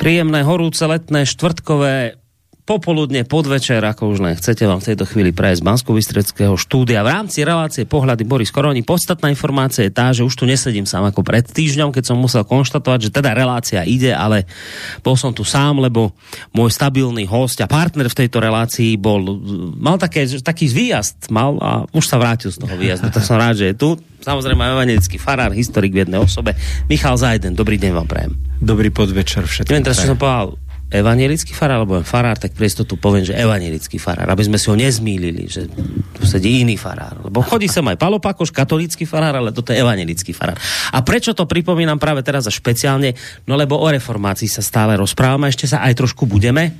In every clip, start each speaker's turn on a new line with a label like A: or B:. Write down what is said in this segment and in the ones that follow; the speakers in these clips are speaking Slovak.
A: Príjemné horúce letné štvrtkové popoludne, podvečer, ako už len chcete vám v tejto chvíli prejsť z bansko štúdia. V rámci relácie Pohľady Boris Koroni podstatná informácia je tá, že už tu nesedím sám ako pred týždňom, keď som musel konštatovať, že teda relácia ide, ale bol som tu sám, lebo môj stabilný host a partner v tejto relácii bol, mal také, taký výjazd, mal a už sa vrátil z toho výjazdu, tak som rád, že je tu. Samozrejme evangelický farár, historik v jednej osobe. Michal Zajden, dobrý deň vám prajem.
B: Dobrý podvečer všetkým.
A: Neviem teraz, čo som povedal evangelický farár, alebo farár, tak pre tu poviem, že evangelický farár, aby sme si ho nezmýlili, že tu sedí iný farár. Lebo chodí sem aj Palopakoš, katolícky farár, ale toto je evangelický farár. A prečo to pripomínam práve teraz a špeciálne? No lebo o reformácii sa stále rozprávame, ešte sa aj trošku budeme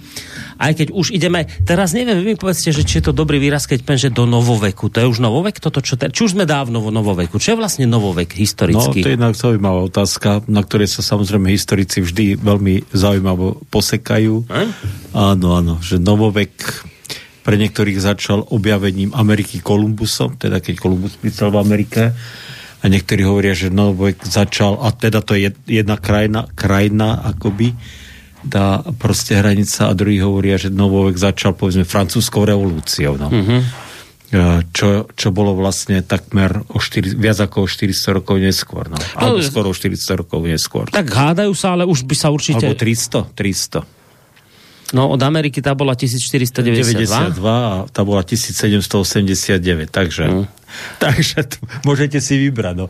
A: aj keď už ideme, teraz neviem, vy mi povedzte, že či je to dobrý výraz, keď poviem, že do novoveku. To je už novovek toto, čo te, či už sme dávno vo novoveku. Čo je vlastne novovek historický?
B: No, to je jednak zaujímavá otázka, na ktorej sa samozrejme historici vždy veľmi zaujímavo posekajú. Hm? Áno, áno, že novovek pre niektorých začal objavením Ameriky Kolumbusom, teda keď Kolumbus prístal v Amerike a niektorí hovoria, že novovek začal, a teda to je jedna krajina, krajina akoby, tá proste hranica a druhý hovoria, že novovek začal povedzme francúzskou revolúciou. No. Mm-hmm. Čo, čo bolo vlastne takmer o 4, viac ako o 400 rokov neskôr. No. Alebo skoro o 400 rokov neskôr.
A: Tak hádajú sa, ale už by sa určite...
B: Alebo 300, 300.
A: No od Ameriky tá bola 1492. 92
B: a tá bola 1789, takže, mm. takže môžete si vybrať. No.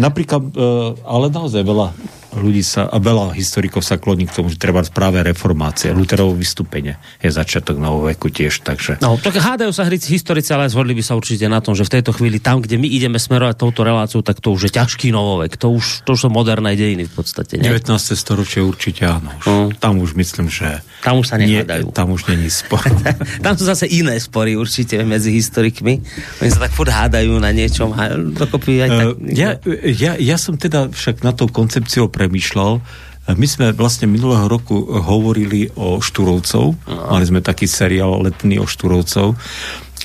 B: Napríklad, e, ale naozaj veľa ľudí sa, a veľa historikov sa kloní k tomu, že treba práve reformácia, Luterovo vystúpenie je začiatok novoveku tiež, takže...
A: No, tak hádajú sa hrici historici, ale zhodli by sa určite na tom, že v tejto chvíli tam, kde my ideme smerovať touto reláciu, tak to už je ťažký novovek, to už, to už sú moderné dejiny v podstate.
B: Nie? 19. storočie určite áno. Už. Mm. Tam už myslím, že...
A: Tam už sa nehádajú.
B: Nie, tam už není spor.
A: tam sú zase iné spory určite medzi historikmi. Oni sa tak furt hádajú na niečom. Dokopy aj tak... Uh,
B: ja, ja, ja som teda však na tou koncepciou premýšľal. My sme vlastne minulého roku hovorili o Štúrovcov. Mali sme taký seriál letný o Štúrovcov.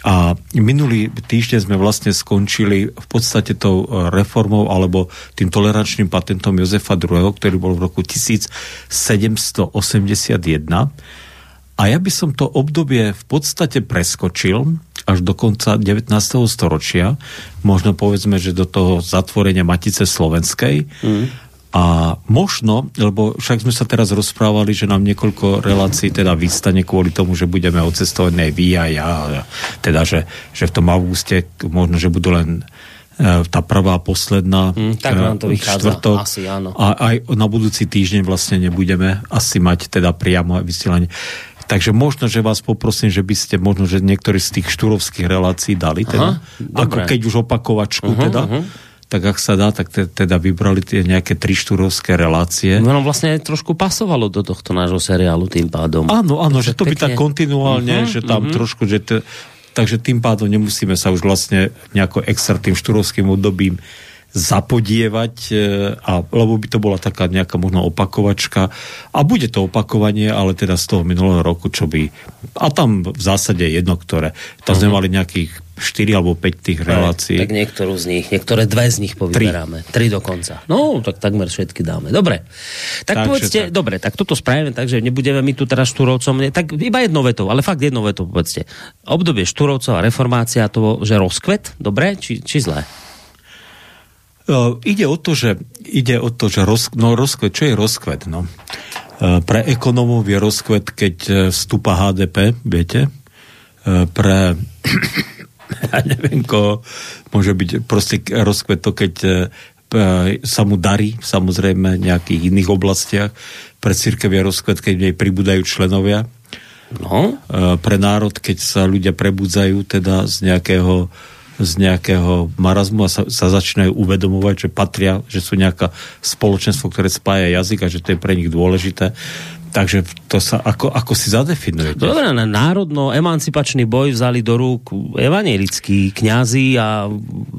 B: A minulý týždeň sme vlastne skončili v podstate tou reformou alebo tým tolerančným patentom Jozefa II, ktorý bol v roku 1781. A ja by som to obdobie v podstate preskočil až do konca 19. storočia, možno povedzme, že do toho zatvorenia Matice Slovenskej. Mm a možno, lebo však sme sa teraz rozprávali, že nám niekoľko relácií teda vystane kvôli tomu, že budeme odcestovať aj vy a ja, teda, že, že v tom auguste možno, že budú len e, tá prvá, posledná
A: mm, tak nám to vychádza, štvrtok, asi áno.
B: A aj na budúci týždeň vlastne nebudeme asi mať teda priamo vysielanie. Takže možno, že vás poprosím, že by ste možno, že niektoré z tých štúrovských relácií dali, teda, Aha, ako keď už opakovačku uh-huh, teda, uh-huh tak ak sa dá, tak te, teda vybrali tie nejaké trištúrovské relácie.
A: No, no vlastne trošku pasovalo do tohto nášho seriálu tým pádom.
B: Áno, áno, že to by tak kontinuálne, uh-huh, že tam uh-huh. trošku, že to, takže tým pádom nemusíme sa už vlastne nejako extra tým štúrovským obdobím zapodievať, e, a, lebo by to bola taká nejaká možno opakovačka. A bude to opakovanie, ale teda z toho minulého roku, čo by... A tam v zásade jedno, ktoré. Tam sme mhm. mali nejakých 4 alebo 5 tých relácií.
A: Tak niektorú z nich, niektoré dve z nich povyberáme. Tri. Tri dokonca. No, tak takmer všetky dáme. Dobre. Tak takže povedzte, tak. dobre, tak toto spravíme, takže nebudeme my tu teraz štúrovcom, tak iba jedno vetou, ale fakt jedno vetou povedzte. Obdobie štúrovcov a reformácia, to, že rozkvet, dobre, či, či zlé?
B: Uh, ide o to, že, ide o to, že roz, no, rozkvet, čo je rozkvet? No? Uh, pre ekonómov je rozkvet, keď uh, vstúpa HDP, viete? Pre ja neviem, ko môže byť proste rozkvet to, keď sa mu darí, samozrejme, v nejakých iných oblastiach. Pre církev je rozkvet, keď nej pribúdajú členovia. No. Pre národ, keď sa ľudia prebudzajú teda z nejakého z nejakého marazmu a sa, sa začínajú uvedomovať, že patria, že sú nejaká spoločenstvo, ktoré spája jazyk a že to je pre nich dôležité. Takže to sa ako, ako si zadefinuje.
A: Dobre, na národno-emancipačný boj vzali do rúk evanielickí kňazi a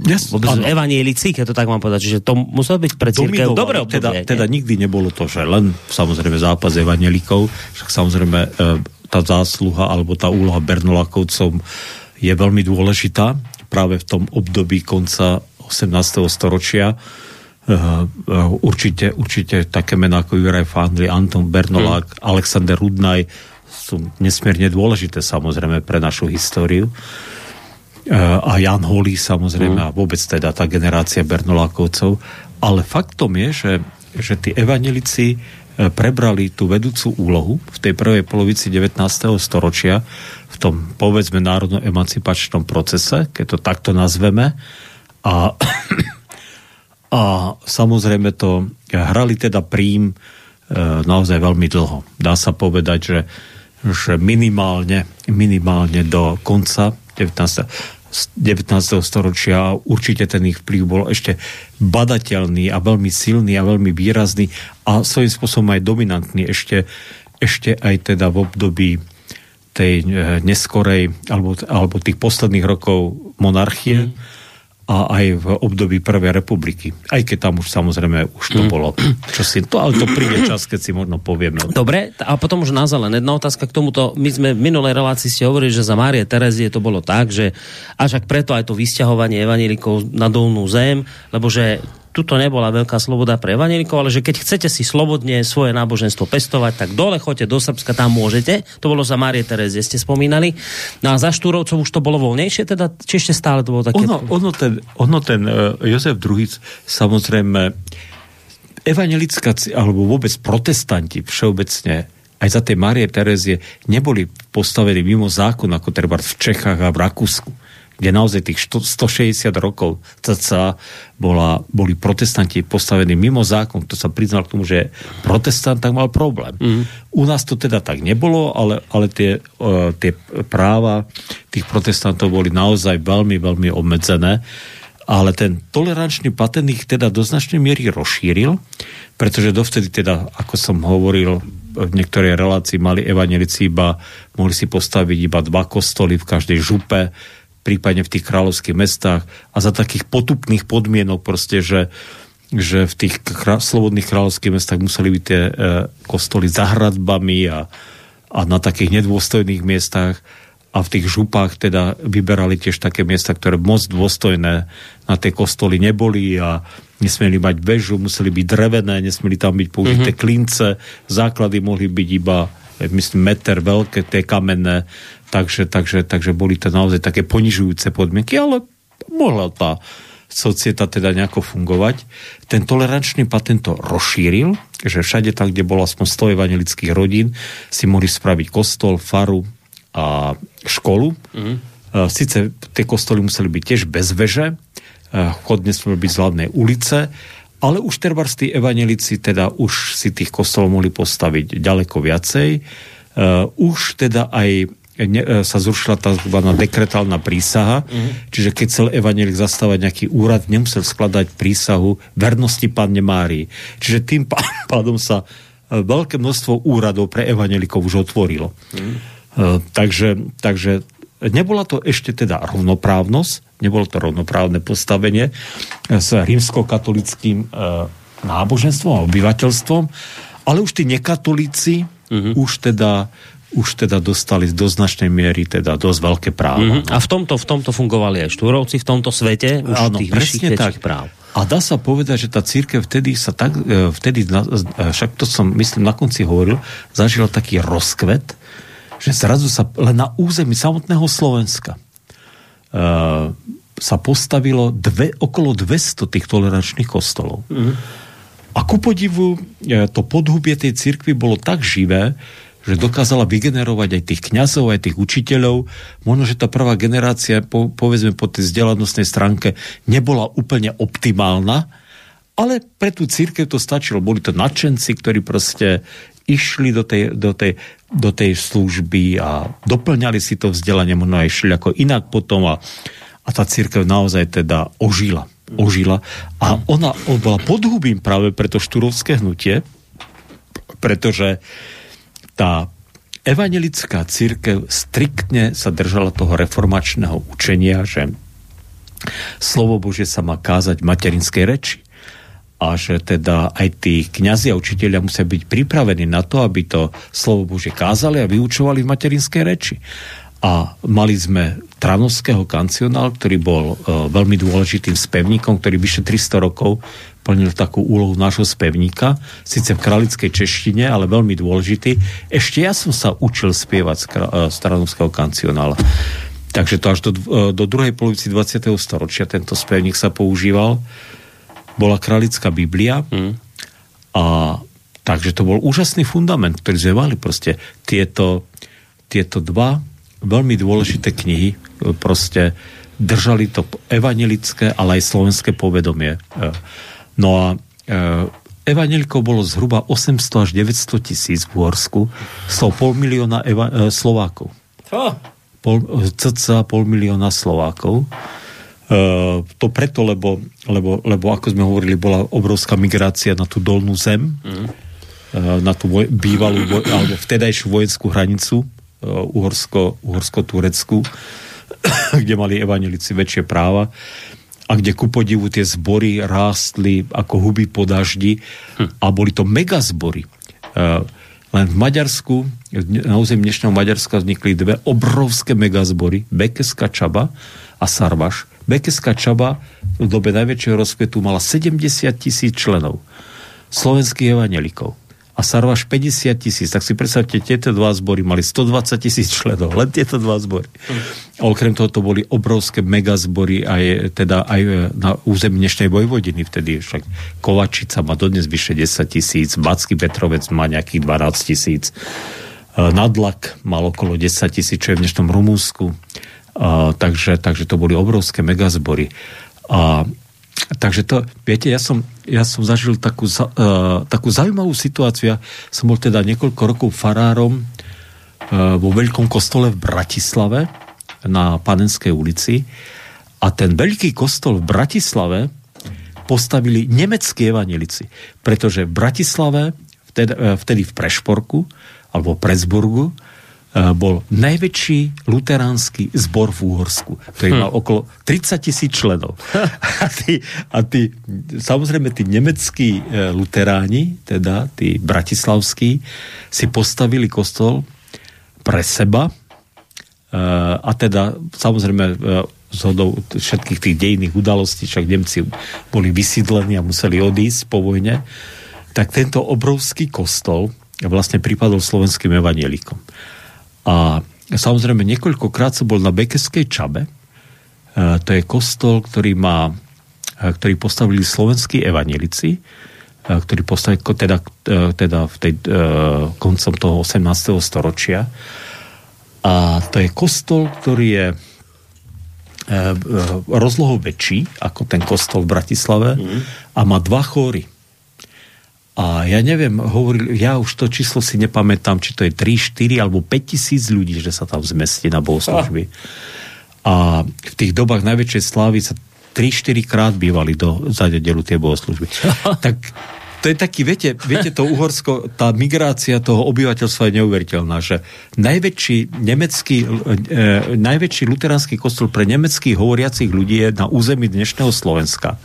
A: yes, vôbec evanielici, keď to tak mám povedať, že to muselo byť pre církev dobre
B: obdobie. Teda, teda nikdy nebolo to, že len samozrejme zápas evanielikov, však samozrejme e, tá zásluha alebo tá úloha Bernolakovcov je veľmi dôležitá práve v tom období konca 18. storočia, určite, určite také mená ako Juraj Fandli, Anton Bernolák, mm. Alexander Rudnaj sú nesmierne dôležité samozrejme pre našu históriu. A Jan Holý samozrejme mm. a vôbec teda tá generácia Bernolákovcov. Ale faktom je, že, že tí evanelici prebrali tú vedúcu úlohu v tej prvej polovici 19. storočia v tom povedzme národno-emancipačnom procese, keď to takto nazveme. A a samozrejme to hrali teda príjm e, naozaj veľmi dlho. Dá sa povedať, že, že minimálne, minimálne do konca 19. 19. storočia určite ten ich vplyv bol ešte badateľný a veľmi silný a veľmi výrazný a svojím spôsobom aj dominantný ešte, ešte aj teda v období tej e, neskorej alebo, alebo tých posledných rokov monarchie. Mm a aj v období Prvej republiky. Aj keď tam už samozrejme už to mm. bolo. Čo si, to, ale to príde čas, keď si možno povieme.
A: Dobre, a potom už naozaj len jedna otázka k tomuto. My sme v minulej relácii ste hovorili, že za Márie Terezie to bolo tak, že až ak preto aj to vysťahovanie evanílikov na dolnú zem, lebo že tuto nebola veľká sloboda pre evanelikov, ale že keď chcete si slobodne svoje náboženstvo pestovať, tak dole choďte do Srbska, tam môžete. To bolo za Márie Terezie, ste spomínali. No a za Štúrovcov už to bolo voľnejšie, teda či ešte stále to bolo také...
B: Ono, ono ten, ono ten uh, Jozef II, samozrejme, evangelická, alebo vôbec protestanti všeobecne aj za tej Márie Terezie neboli postavení mimo zákon, ako treba v Čechách a v Rakúsku kde naozaj tých 160 rokov cca bola, boli protestanti postavení mimo zákon, kto sa priznal k tomu, že protestant, tak mal problém. Mm. U nás to teda tak nebolo, ale, ale tie, uh, tie práva tých protestantov boli naozaj veľmi, veľmi obmedzené. Ale ten tolerančný patent ich teda do značnej miery rozšíril, pretože dovtedy teda, ako som hovoril, v niektorej relácii mali evanelici iba, mohli si postaviť iba dva kostoly v každej župe, prípadne v tých kráľovských mestách a za takých potupných podmienok proste, že, že v tých krá- slobodných kráľovských mestách museli byť tie e, kostoly za hradbami a, a na takých nedôstojných miestach a v tých župách teda vyberali tiež také miesta, ktoré moc dôstojné na tie kostoly neboli a nesmieli mať väžu, museli byť drevené, nesmieli tam byť použité mm-hmm. klince, základy mohli byť iba myslím, meter veľké, tie kamenné, takže, takže, takže boli to naozaj také ponižujúce podmienky, ale mohla tá societa teda nejako fungovať. Ten tolerančný patent to rozšíril, že všade tam, kde bolo aspoň 100 evangelických rodín, si mohli spraviť kostol, faru a školu. Mm-hmm. Sice tie kostoly museli byť tiež bez veže, chod nesmel byť z hlavnej ulice, ale už terbars tí evanelici teda už si tých kostolov mohli postaviť ďaleko viacej. Uh, už teda aj ne, uh, sa zrušila tzv. dekretálna prísaha, mm-hmm. čiže keď chcel evanelik zastávať nejaký úrad, nemusel skladať prísahu vernosti Panne Márii. Čiže tým pádom sa uh, veľké množstvo úradov pre evanelikov už otvorilo. Mm-hmm. Uh, takže, takže nebola to ešte teda rovnoprávnosť, nebolo to rovnoprávne postavenie s rímskokatolickým e, náboženstvom a obyvateľstvom, ale už tí nekatolíci uh-huh. už teda už teda dostali do značnej miery teda dosť veľké práva.
A: Uh-huh. A v tomto, v tomto fungovali aj štúrovci, v tomto svete už Áno, tých presne tak. práv.
B: A dá sa povedať, že tá církev vtedy sa tak, e, vtedy, e, však to som myslím na konci hovoril, zažila taký rozkvet, že zrazu sa len na území samotného Slovenska uh, sa postavilo dve, okolo 200 tých tolerančných kostolov. Mm. A ku podivu e, to podhubie tej cirkvi bolo tak živé, že dokázala vygenerovať aj tých kňazov, aj tých učiteľov. Možno, že tá prvá generácia, po, povedzme po tej vzdelanostnej stránke, nebola úplne optimálna, ale pre tú církev to stačilo. Boli to nadšenci, ktorí proste išli do tej, do tej, do tej služby a doplňali si to vzdelanie, možno aj šli ako inak potom a, a tá církev naozaj teda ožila. Ožila a ona bola podhubím práve pre to štúrovské hnutie, pretože tá evangelická církev striktne sa držala toho reformačného učenia, že slovo Bože sa má kázať v materinskej reči a že teda aj tí kňazi a učiteľia musia byť pripravení na to, aby to slovo Bože kázali a vyučovali v materinskej reči. A mali sme Tranovského kancionál, ktorý bol uh, veľmi dôležitým spevníkom, ktorý vyše 300 rokov plnil takú úlohu nášho spevníka, síce v kralickej češtine, ale veľmi dôležitý. Ešte ja som sa učil spievať z Stranovského kancionála. Takže to až do, do druhej polovici 20. storočia tento spevník sa používal. Bola kralická Biblia mm. a takže to bol úžasný fundament, ktorý sme mali proste tieto, tieto dva veľmi dôležité knihy proste držali to evanelické, ale aj slovenské povedomie. No a evanelikov bolo zhruba 800 až 900 tisíc v Uhorsku, z toho pol milióna eva- e, Slovákov. Pol, cca pol milióna Slovákov. E, to preto, lebo, lebo, lebo ako sme hovorili, bola obrovská migrácia na tú dolnú zem, mm. na tú voj, bývalú, voj, alebo vtedajšiu vojenskú hranicu e, Uhorsko, Uhorsko-Turecku, kde mali evanelici väčšie práva a kde ku podivu tie zbory rástli ako huby po daždi hm. a boli to megazbory. Len v Maďarsku, na území dnešného Maďarska vznikli dve obrovské megazbory, Bekeska Čaba a Sarvaš. Bekeska Čaba v dobe najväčšieho rozkvetu mala 70 tisíc členov slovenských evanelikov a Sarvaš 50 tisíc. Tak si predstavte, tieto dva zbory mali 120 tisíc členov, len tieto dva zbory. A okrem toho to boli obrovské megazbory aj, teda aj na území dnešnej Vojvodiny vtedy. Však Kovačica má dodnes vyše 10 tisíc, Backý Petrovec má nejakých 12 tisíc, e, Nadlak mal okolo 10 tisíc, čo je v dnešnom Rumúnsku. A, takže, takže to boli obrovské megazbory. A Takže to, viete, ja som, ja som zažil takú, uh, takú zaujímavú situáciu. Ja som bol teda niekoľko rokov farárom uh, vo veľkom kostole v Bratislave na Panenskej ulici a ten veľký kostol v Bratislave postavili nemeckí evanelici, pretože v Bratislave, vtedy, uh, vtedy v Prešporku alebo Presburgu, E, bol najväčší luteránsky zbor v Úhorsku, ktorý hm. mal okolo 30 tisíc členov. A tí, a tí, samozrejme, tí nemeckí e, luteráni, teda tí bratislavskí, si postavili kostol pre seba e, a teda samozrejme zhodou všetkých tých dejných udalostí, však Nemci boli vysídlení a museli odísť po vojne, tak tento obrovský kostol vlastne pripadol slovenským evanielikom. A samozrejme niekoľkokrát som bol na Bekeskej Čabe. E, to je kostol, ktorý má e, ktorý postavili slovenskí evanelici, e, ktorý postavili teda, teda v tej, koncom toho 18. storočia. A to je kostol, ktorý je rozlohou väčší ako ten kostol v Bratislave mm. a má dva chóry. A ja neviem, hovoril, ja už to číslo si nepamätám, či to je 3, 4 alebo 5 tisíc ľudí, že sa tam zmestí na bohoslužby. A v tých dobách najväčšej slávy sa 3-4 krát bývali do, za nedelu tie bohoslužby. tak to je taký, viete, viete to Uhorsko, tá migrácia toho obyvateľstva je neuveriteľná, že najväčší nemecký, e, najväčší luteránsky kostol pre nemeckých hovoriacich ľudí je na území dnešného Slovenska.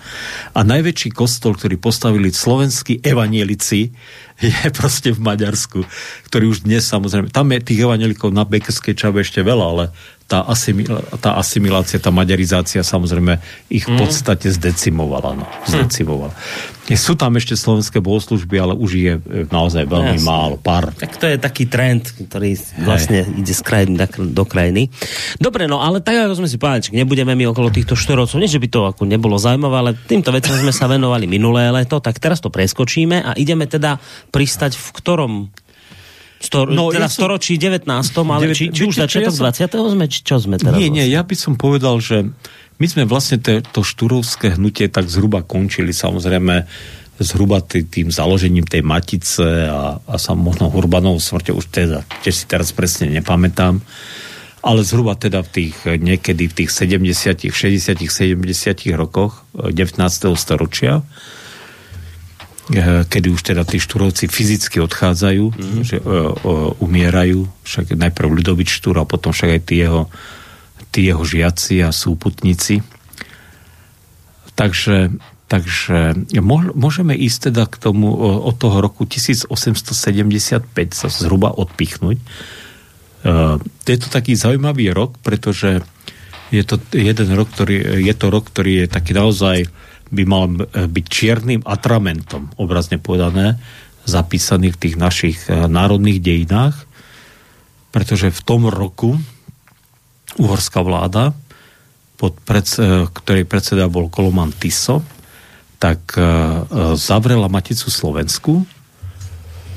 B: A najväčší kostol, ktorý postavili slovenskí evanielici, je proste v Maďarsku, ktorý už dnes samozrejme, tam je tých evanelikov na Bekeskej čave ešte veľa, ale tá, asimil, tá asimilácia, tá maďarizácia samozrejme ich v mhm. podstate zdecimovala. No, zdecimovala. Mm. Sú tam ešte slovenské bohoslužby, ale už je naozaj veľmi Jasne. málo, pár.
A: Tak to je taký trend, ktorý vlastne Hej. ide z krajiny do krajiny. Dobre, no ale tak ako sme si povedali, nebudeme my okolo týchto štorovcov, nie že by to ako nebolo zaujímavé, ale týmto veciam sme sa venovali minulé leto, tak teraz to preskočíme a ideme teda pristať v ktorom Stor, no, teda ja som... storočí 19. ale 9, či, či už začiatok ja som... 20. sme, či čo sme teraz?
B: Nie, nie, vlastne? ja by som povedal, že my sme vlastne te, to štúrovské hnutie tak zhruba končili, samozrejme zhruba tý, tým založením tej matice a, a sa možno Urbanovou smrťou, už teda, tiež si teraz presne nepamätám, ale zhruba teda v tých, niekedy v tých 70 60 70 rokoch 19. storočia Eh, kedy už teda tí štúrovci fyzicky odchádzajú, mm-hmm. že uh, uh, umierajú, však najprv Ľudovič Štúr a potom však aj tí jeho, tí jeho žiaci a súputníci. Takže, takže môžeme ísť teda k tomu od toho roku 1875 sa zhruba odpichnúť. Uh, je to taký zaujímavý rok, pretože je to jeden rok, ktorý, je to rok, ktorý je taký naozaj by mal e, byť čiernym atramentom, obrazne povedané, zapísaný v tých našich e, národných dejinách, pretože v tom roku uhorská vláda, pod pred, e, ktorej predseda bol Koloman Tiso, tak zavrela Maticu Slovensku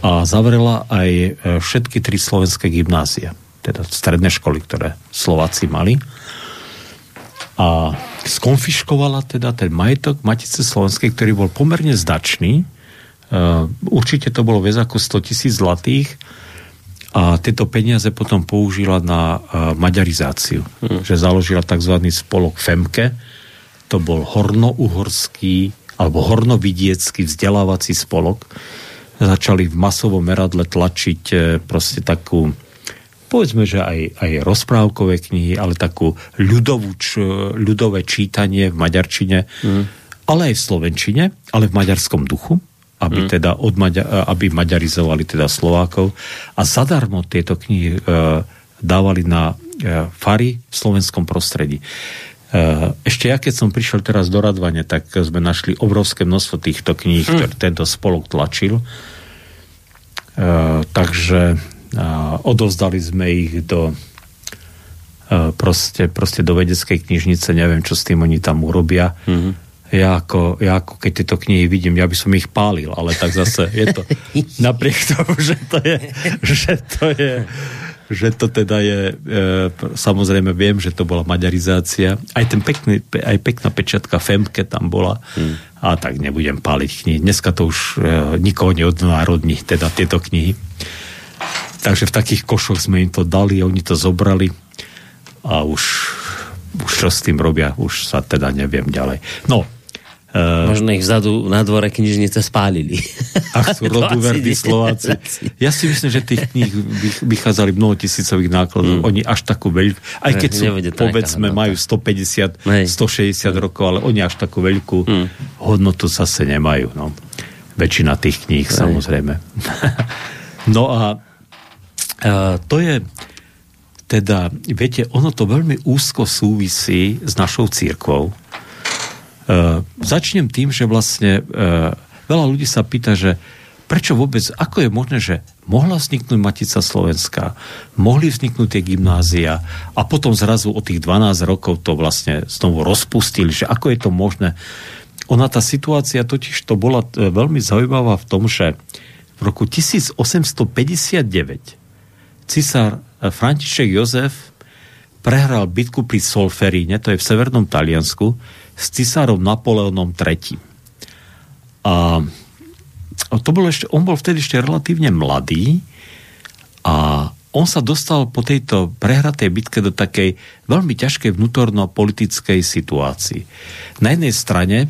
B: a zavrela aj všetky tri slovenské gymnázia, teda stredné školy, ktoré Slováci mali a skonfiškovala teda ten majetok Matice Slovenskej, ktorý bol pomerne značný. Uh, určite to bolo viac ako 100 tisíc zlatých a tieto peniaze potom použila na uh, maďarizáciu. Hmm. Že založila tzv. spolok FEMKE, to bol hornouhorský alebo hornovidiecký vzdelávací spolok. Začali v masovom meradle tlačiť uh, proste takú povedzme, že aj, aj rozprávkové knihy, ale takú ľudovú, č, ľudové čítanie v maďarčine, mm. ale aj v slovenčine, ale v maďarskom duchu, aby mm. teda odmaďa, aby maďarizovali teda Slovákov a zadarmo tieto knihy e, dávali na e, fary v slovenskom prostredí. E, ešte ja, keď som prišiel teraz do Radvane, tak sme našli obrovské množstvo týchto kníh, mm. ktoré tento spolok tlačil. E, takže a odovzdali sme ich do proste, proste do vedeckej knižnice, neviem, čo s tým oni tam urobia. Mm-hmm. Ja ako, ja ako keď tieto knihy vidím, ja by som ich pálil, ale tak zase je to napriek tomu, že to je, že to je že to teda je, e, samozrejme viem, že to bola maďarizácia. Aj, ten pekný, aj pekná pečiatka Femke tam bola. Hmm. A tak nebudem páliť knihy. Dneska to už e, nikoho neodnárodní, teda tieto knihy. Takže v takých košoch sme im to dali, oni to zobrali a už, už čo s tým robia, už sa teda neviem ďalej. No,
A: Uh, Možno ich vzadu na dvore knižnice spálili.
B: Ach, sú roduverdi Slováci. Ja si myslím, že tých kníh vychádzali mnoho tisícových nákladov. Mm. Oni až takú veľkú, aj keď sú, povedzme, majú 150, Nej. 160 mm. rokov, ale oni až takú veľkú mm. hodnotu zase nemajú. No. Väčšina tých kníh, samozrejme. no a to je teda, viete, ono to veľmi úzko súvisí s našou církvou. Uh, začnem tým, že vlastne uh, veľa ľudí sa pýta, že prečo vôbec, ako je možné, že mohla vzniknúť Matica Slovenská, mohli vzniknúť tie gymnázia a potom zrazu o tých 12 rokov to vlastne znovu rozpustili, že ako je to možné. Ona tá situácia totiž to bola veľmi zaujímavá v tom, že v roku 1859 cisár eh, František Jozef prehral bitku pri Solferíne, to je v severnom Taliansku, s cisárom Napoleonom III. A to bol ešte, on bol vtedy ešte relatívne mladý a on sa dostal po tejto prehratej bitke do takej veľmi ťažkej vnútorno-politickej situácii. Na jednej strane e,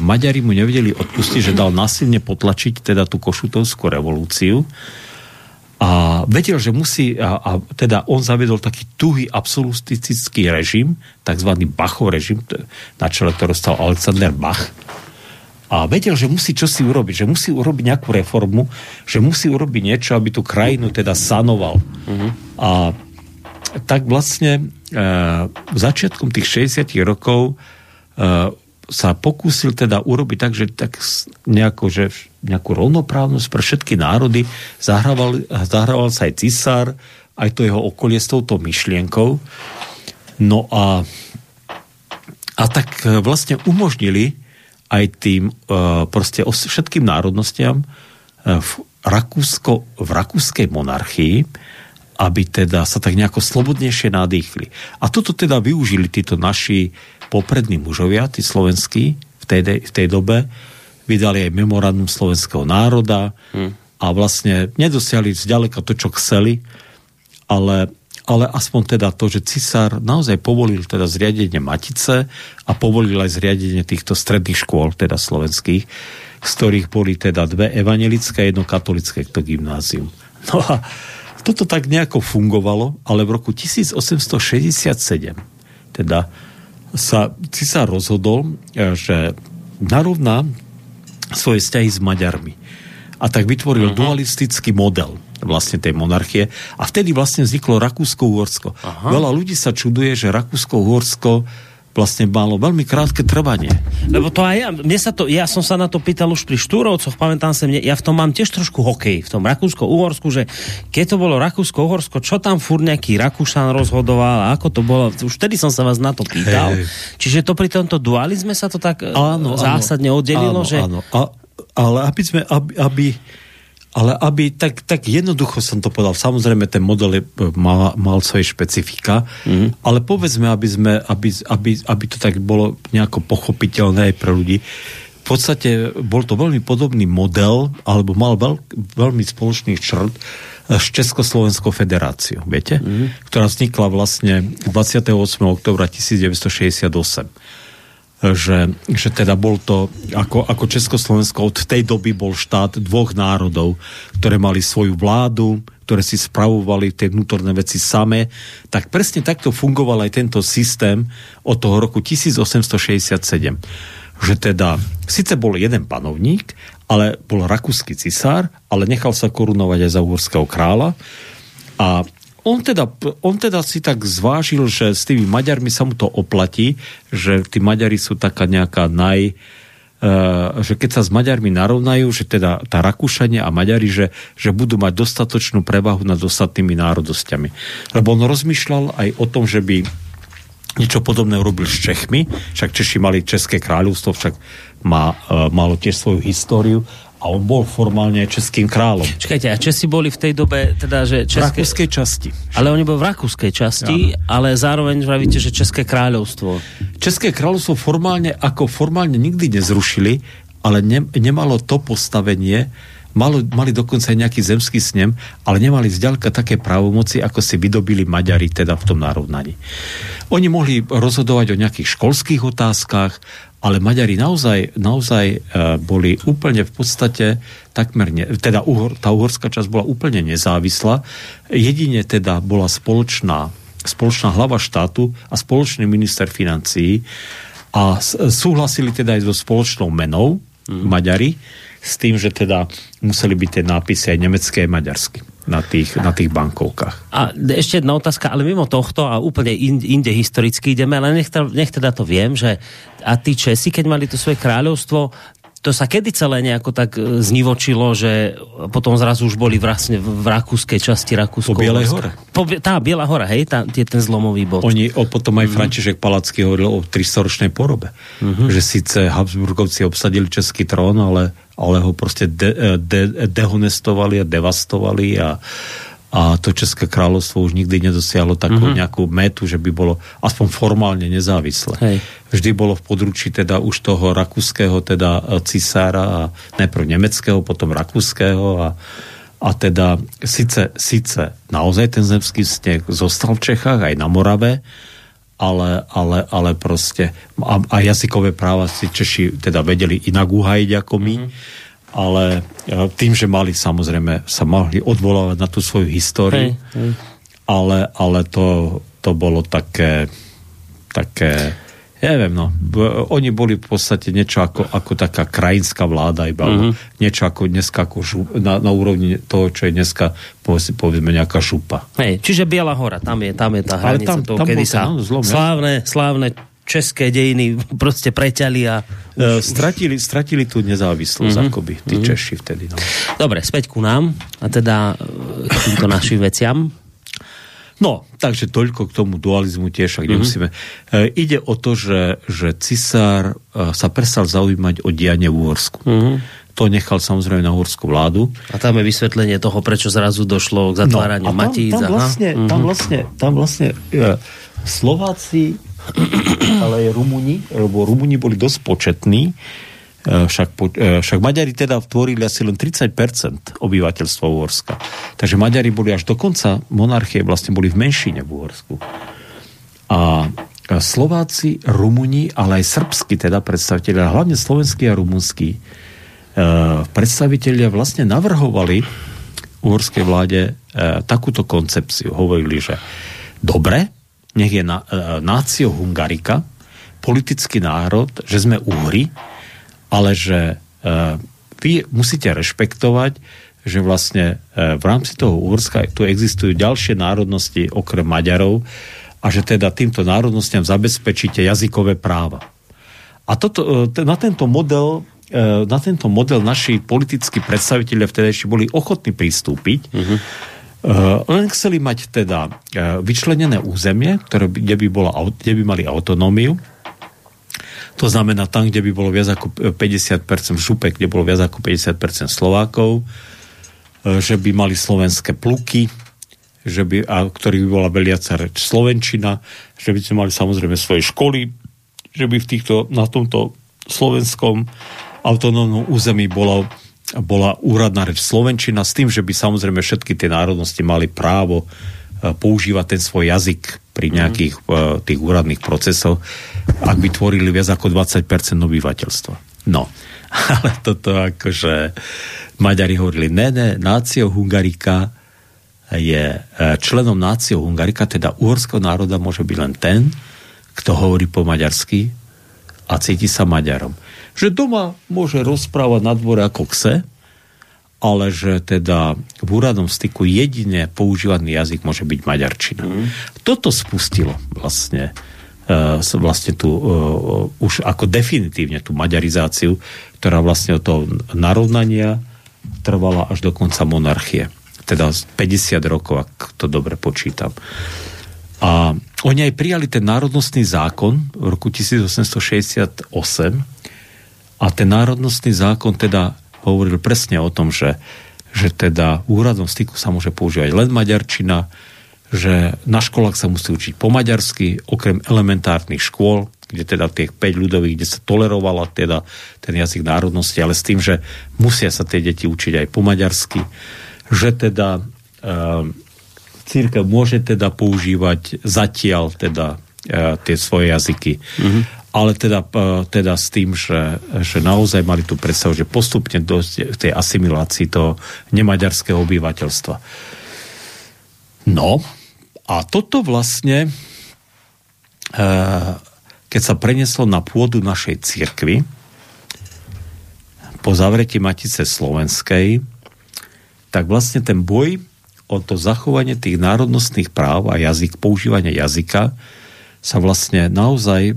B: Maďari mu nevedeli odpustiť, že dal násilne potlačiť teda tú košutovskú revolúciu, a vedel, že musí, a, a teda on zavedol taký tuhý absolutistický režim, tzv. Bachov režim, na čele ktorého stal Alexander Bach. A vedel, že musí čosi urobiť, že musí urobiť nejakú reformu, že musí urobiť niečo, aby tú krajinu teda sanoval. Uh-huh. A tak vlastne e, začiatkom tých 60 rokov e, sa pokúsil teda urobiť tak, že tak nejako, že nejakú rovnoprávnosť pre všetky národy zahrával, zahrával sa aj cisár, aj to jeho okolie s touto myšlienkou. No a, a tak e, vlastne umožnili aj tým uh, proste všetkým národnostiam uh, v, Rakúsko, v rakúskej monarchii, aby teda sa tak nejako slobodnejšie nadýchli. A toto teda využili títo naši poprední mužovia, tí slovenskí, v tej, v tej dobe, vydali aj memorandum slovenského národa hmm. a vlastne nedosiahli zďaleka to, čo chceli, ale, ale aspoň teda to, že cisár naozaj povolil teda zriadenie Matice a povolil aj zriadenie týchto stredných škôl, teda slovenských, z ktorých boli teda dve evangelické a jedno katolické to gymnázium. No a toto tak nejako fungovalo, ale v roku 1867 teda sa cisár rozhodol, e, že narovná svoje vzťahy s Maďarmi. A tak vytvoril uh-huh. dualistický model vlastne tej monarchie a vtedy vlastne vzniklo Rakúsko-Uhorsko. Veľa ľudí sa čuduje, že Rakúsko-Uhorsko vlastne malo veľmi krátke trvanie.
A: Lebo to aj ja, mne sa to, ja som sa na to pýtal už pri Štúrovcoch, pamätám sa, mne, ja v tom mám tiež trošku hokej, v tom Rakúsko-Uhorsku, že keď to bolo Rakúsko-Uhorsko, čo tam furt nejaký Rakúšan rozhodoval a ako to bolo, už vtedy som sa vás na to pýtal. Hey. Čiže to pri tomto dualizme sa to tak áno, zásadne oddelilo,
B: áno,
A: že...
B: Áno, a, ale aby sme, aby, aby ale aby, tak, tak jednoducho som to povedal, samozrejme ten model je, mal, mal svoje špecifika, mm. ale povedzme, aby, sme, aby, aby, aby to tak bolo nejako pochopiteľné aj pre ľudí. V podstate bol to veľmi podobný model, alebo mal veľ, veľmi spoločný črt s Československou federáciou, viete? Mm. Ktorá vznikla vlastne 28. oktobra 1968 že, že teda bol to, ako, ako Československo od tej doby bol štát dvoch národov, ktoré mali svoju vládu, ktoré si spravovali tie vnútorné veci samé, tak presne takto fungoval aj tento systém od toho roku 1867. Že teda, síce bol jeden panovník, ale bol rakúsky cisár, ale nechal sa korunovať aj za uhorského kráľa a on teda, on teda si tak zvážil, že s tými Maďarmi sa mu to oplatí, že tí Maďari sú taká nejaká naj... Uh, že keď sa s Maďarmi narovnajú, že teda tá Rakúšania a Maďari, že, že budú mať dostatočnú prevahu nad ostatnými národosťami. Lebo on rozmýšľal aj o tom, že by niečo podobné urobil s Čechmi, však Češi mali České kráľovstvo, však má, uh, malo tiež svoju históriu a on bol formálne českým kráľom.
A: Čakajte, a Česi boli v tej dobe, teda, že
B: České... V rakúskej časti.
A: Ale oni boli v rakúskej časti, ja. ale zároveň vravíte, že České kráľovstvo.
B: České kráľovstvo formálne, ako formálne nikdy nezrušili, ale ne, nemalo to postavenie, malo, mali dokonca aj nejaký zemský snem, ale nemali zďalka také právomoci, ako si vydobili Maďari teda v tom nárovnaní. Oni mohli rozhodovať o nejakých školských otázkach, ale Maďari naozaj, naozaj e, boli úplne v podstate takmer, ne, teda uhor, tá uhorská časť bola úplne nezávislá. Jedine teda bola spoločná, spoločná hlava štátu a spoločný minister financií a súhlasili teda aj so spoločnou menou mm. Maďari s tým, že teda museli byť tie nápisy aj nemecké a maďarsky na tých, na tých bankovkách.
A: A ešte jedna otázka, ale mimo tohto a úplne inde historicky ideme, ale nech, nech teda to viem, že a tí Česi, keď mali to svoje kráľovstvo, to sa kedy celé nejako tak e, znivočilo, že potom zrazu už boli vlastne v rakúskej časti Rakúsko.
B: Po Bielej hore.
A: Po, tá Biela hora, hej, tá, je ten zlomový bod.
B: Oni, o, potom aj mm-hmm. František Palacký hovoril o 300-ročnej porobe. Mm-hmm. Že síce Habsburgovci obsadili český trón, ale, ale ho proste de, de, dehonestovali a devastovali a a to České kráľovstvo už nikdy nedosiahlo takú mm-hmm. nejakú metu, že by bolo aspoň formálne nezávislé. Hej. Vždy bolo v područí teda už toho rakúskeho teda e, cisára a najprv nemeckého, potom rakúskeho a, a teda síce, síce naozaj ten zemský sneh zostal v Čechách aj na Morave, ale, ale, ale proste a, a jazykové práva si Češi teda vedeli inak uhajiť ako my. Mm-hmm ale e, tým, že mali samozrejme, sa mohli odvolávať na tú svoju históriu, hej, hej. ale, ale to, to bolo také také ja neviem, no. Oni boli v podstate niečo ako, ako taká krajinská vláda, iba mm-hmm. niečo ako dneska ako žup, na, na úrovni toho, čo je dneska povedzme nejaká šupa.
A: Hej, čiže Biela hora, tam je, tam je tá hranica tam, toho, tam kedy sa zlom, slávne, slávne české dejiny proste preťali a...
B: Uh, stratili, stratili tú nezávislosť mm-hmm. akoby, tí mm-hmm. Češi vtedy. No.
A: Dobre, späť ku nám a teda k týmto našim veciam.
B: No, takže toľko k tomu dualizmu tiež, ak mm-hmm. nemusíme. E, ide o to, že, že cisár e, sa prestal zaujímať o dianie v Uhorsku. Mm-hmm. To nechal samozrejme na uhorskú vládu.
A: A tam je vysvetlenie toho, prečo zrazu došlo k zatváraniu no,
B: Matíc. Tam, tam, vlastne, mm-hmm. tam vlastne, tam vlastne e, Slováci ale aj Rumuni, lebo Rumuni boli dosť početní, e, však, e, však Maďari teda tvorili asi len 30% obyvateľstva Uhorska. Takže Maďari boli až do konca monarchie, vlastne boli v menšine v Uhorsku. A Slováci, Rumuni, ale aj srbsky teda predstaviteľia, hlavne slovenskí a rumunskí e, predstaviteľia vlastne navrhovali uhorskej vláde takúto koncepciu. Hovorili, že dobre, nech je na, e, Hungarika, politický národ, že sme Uhry, ale že e, vy musíte rešpektovať, že vlastne e, v rámci toho Uhorska tu existujú ďalšie národnosti okrem Maďarov a že teda týmto národnostiam zabezpečíte jazykové práva. A toto, e, na tento model e, na tento model naši politickí predstaviteľe vtedy ešte boli ochotní pristúpiť, uh-huh. Len chceli mať teda vyčlenené územie, ktoré, kde, by bola, kde by mali autonómiu, to znamená tam, kde by bolo viac ako 50% v župe, kde bolo viac ako 50% Slovákov, že by mali slovenské pluky, že by, a ktorých by bola veliaca reč Slovenčina, že by sme mali samozrejme svoje školy, že by v týchto, na tomto slovenskom autonómnom území bola, bola úradná reč Slovenčina s tým, že by samozrejme všetky tie národnosti mali právo e, používať ten svoj jazyk pri mhm. nejakých mm. uh, tých úradných procesoch, ak by tvorili viac ako 20% obyvateľstva. No, ale toto akože Maďari hovorili, ne, ne, nácio Hungarika je e, členom náciou Hungarika, teda uhorského národa môže byť len ten, kto hovorí po maďarsky a cíti sa Maďarom. Že doma môže rozprávať na dvore ako kse, ale že teda v úradnom styku jedine používaný jazyk môže byť maďarčina. Mm. Toto spustilo vlastne uh, vlastne tu uh, už ako definitívne tú maďarizáciu, ktorá vlastne od toho narovnania trvala až do konca monarchie teda 50 rokov, ak to dobre počítam. A oni aj prijali ten národnostný zákon v roku 1868 a ten národnostný zákon teda hovoril presne o tom, že, že teda v úradnom styku sa môže používať len maďarčina, že na školách sa musí učiť po maďarsky, okrem elementárnych škôl, kde teda tých 5 ľudových, kde sa tolerovala teda ten jazyk národnosti, ale s tým, že musia sa tie deti učiť aj po maďarsky že teda uh, církev môže teda používať zatiaľ teda uh, tie svoje jazyky. Mm-hmm. Ale teda, teda s tým, že, že naozaj mali tu predstavu, že postupne dosť tej asimilácii toho nemaďarského obyvateľstva. No, a toto vlastne uh, keď sa preneslo na pôdu našej církvy po zavretí Matice Slovenskej, tak vlastne ten boj o to zachovanie tých národnostných práv a jazyk, používanie jazyka sa vlastne naozaj e,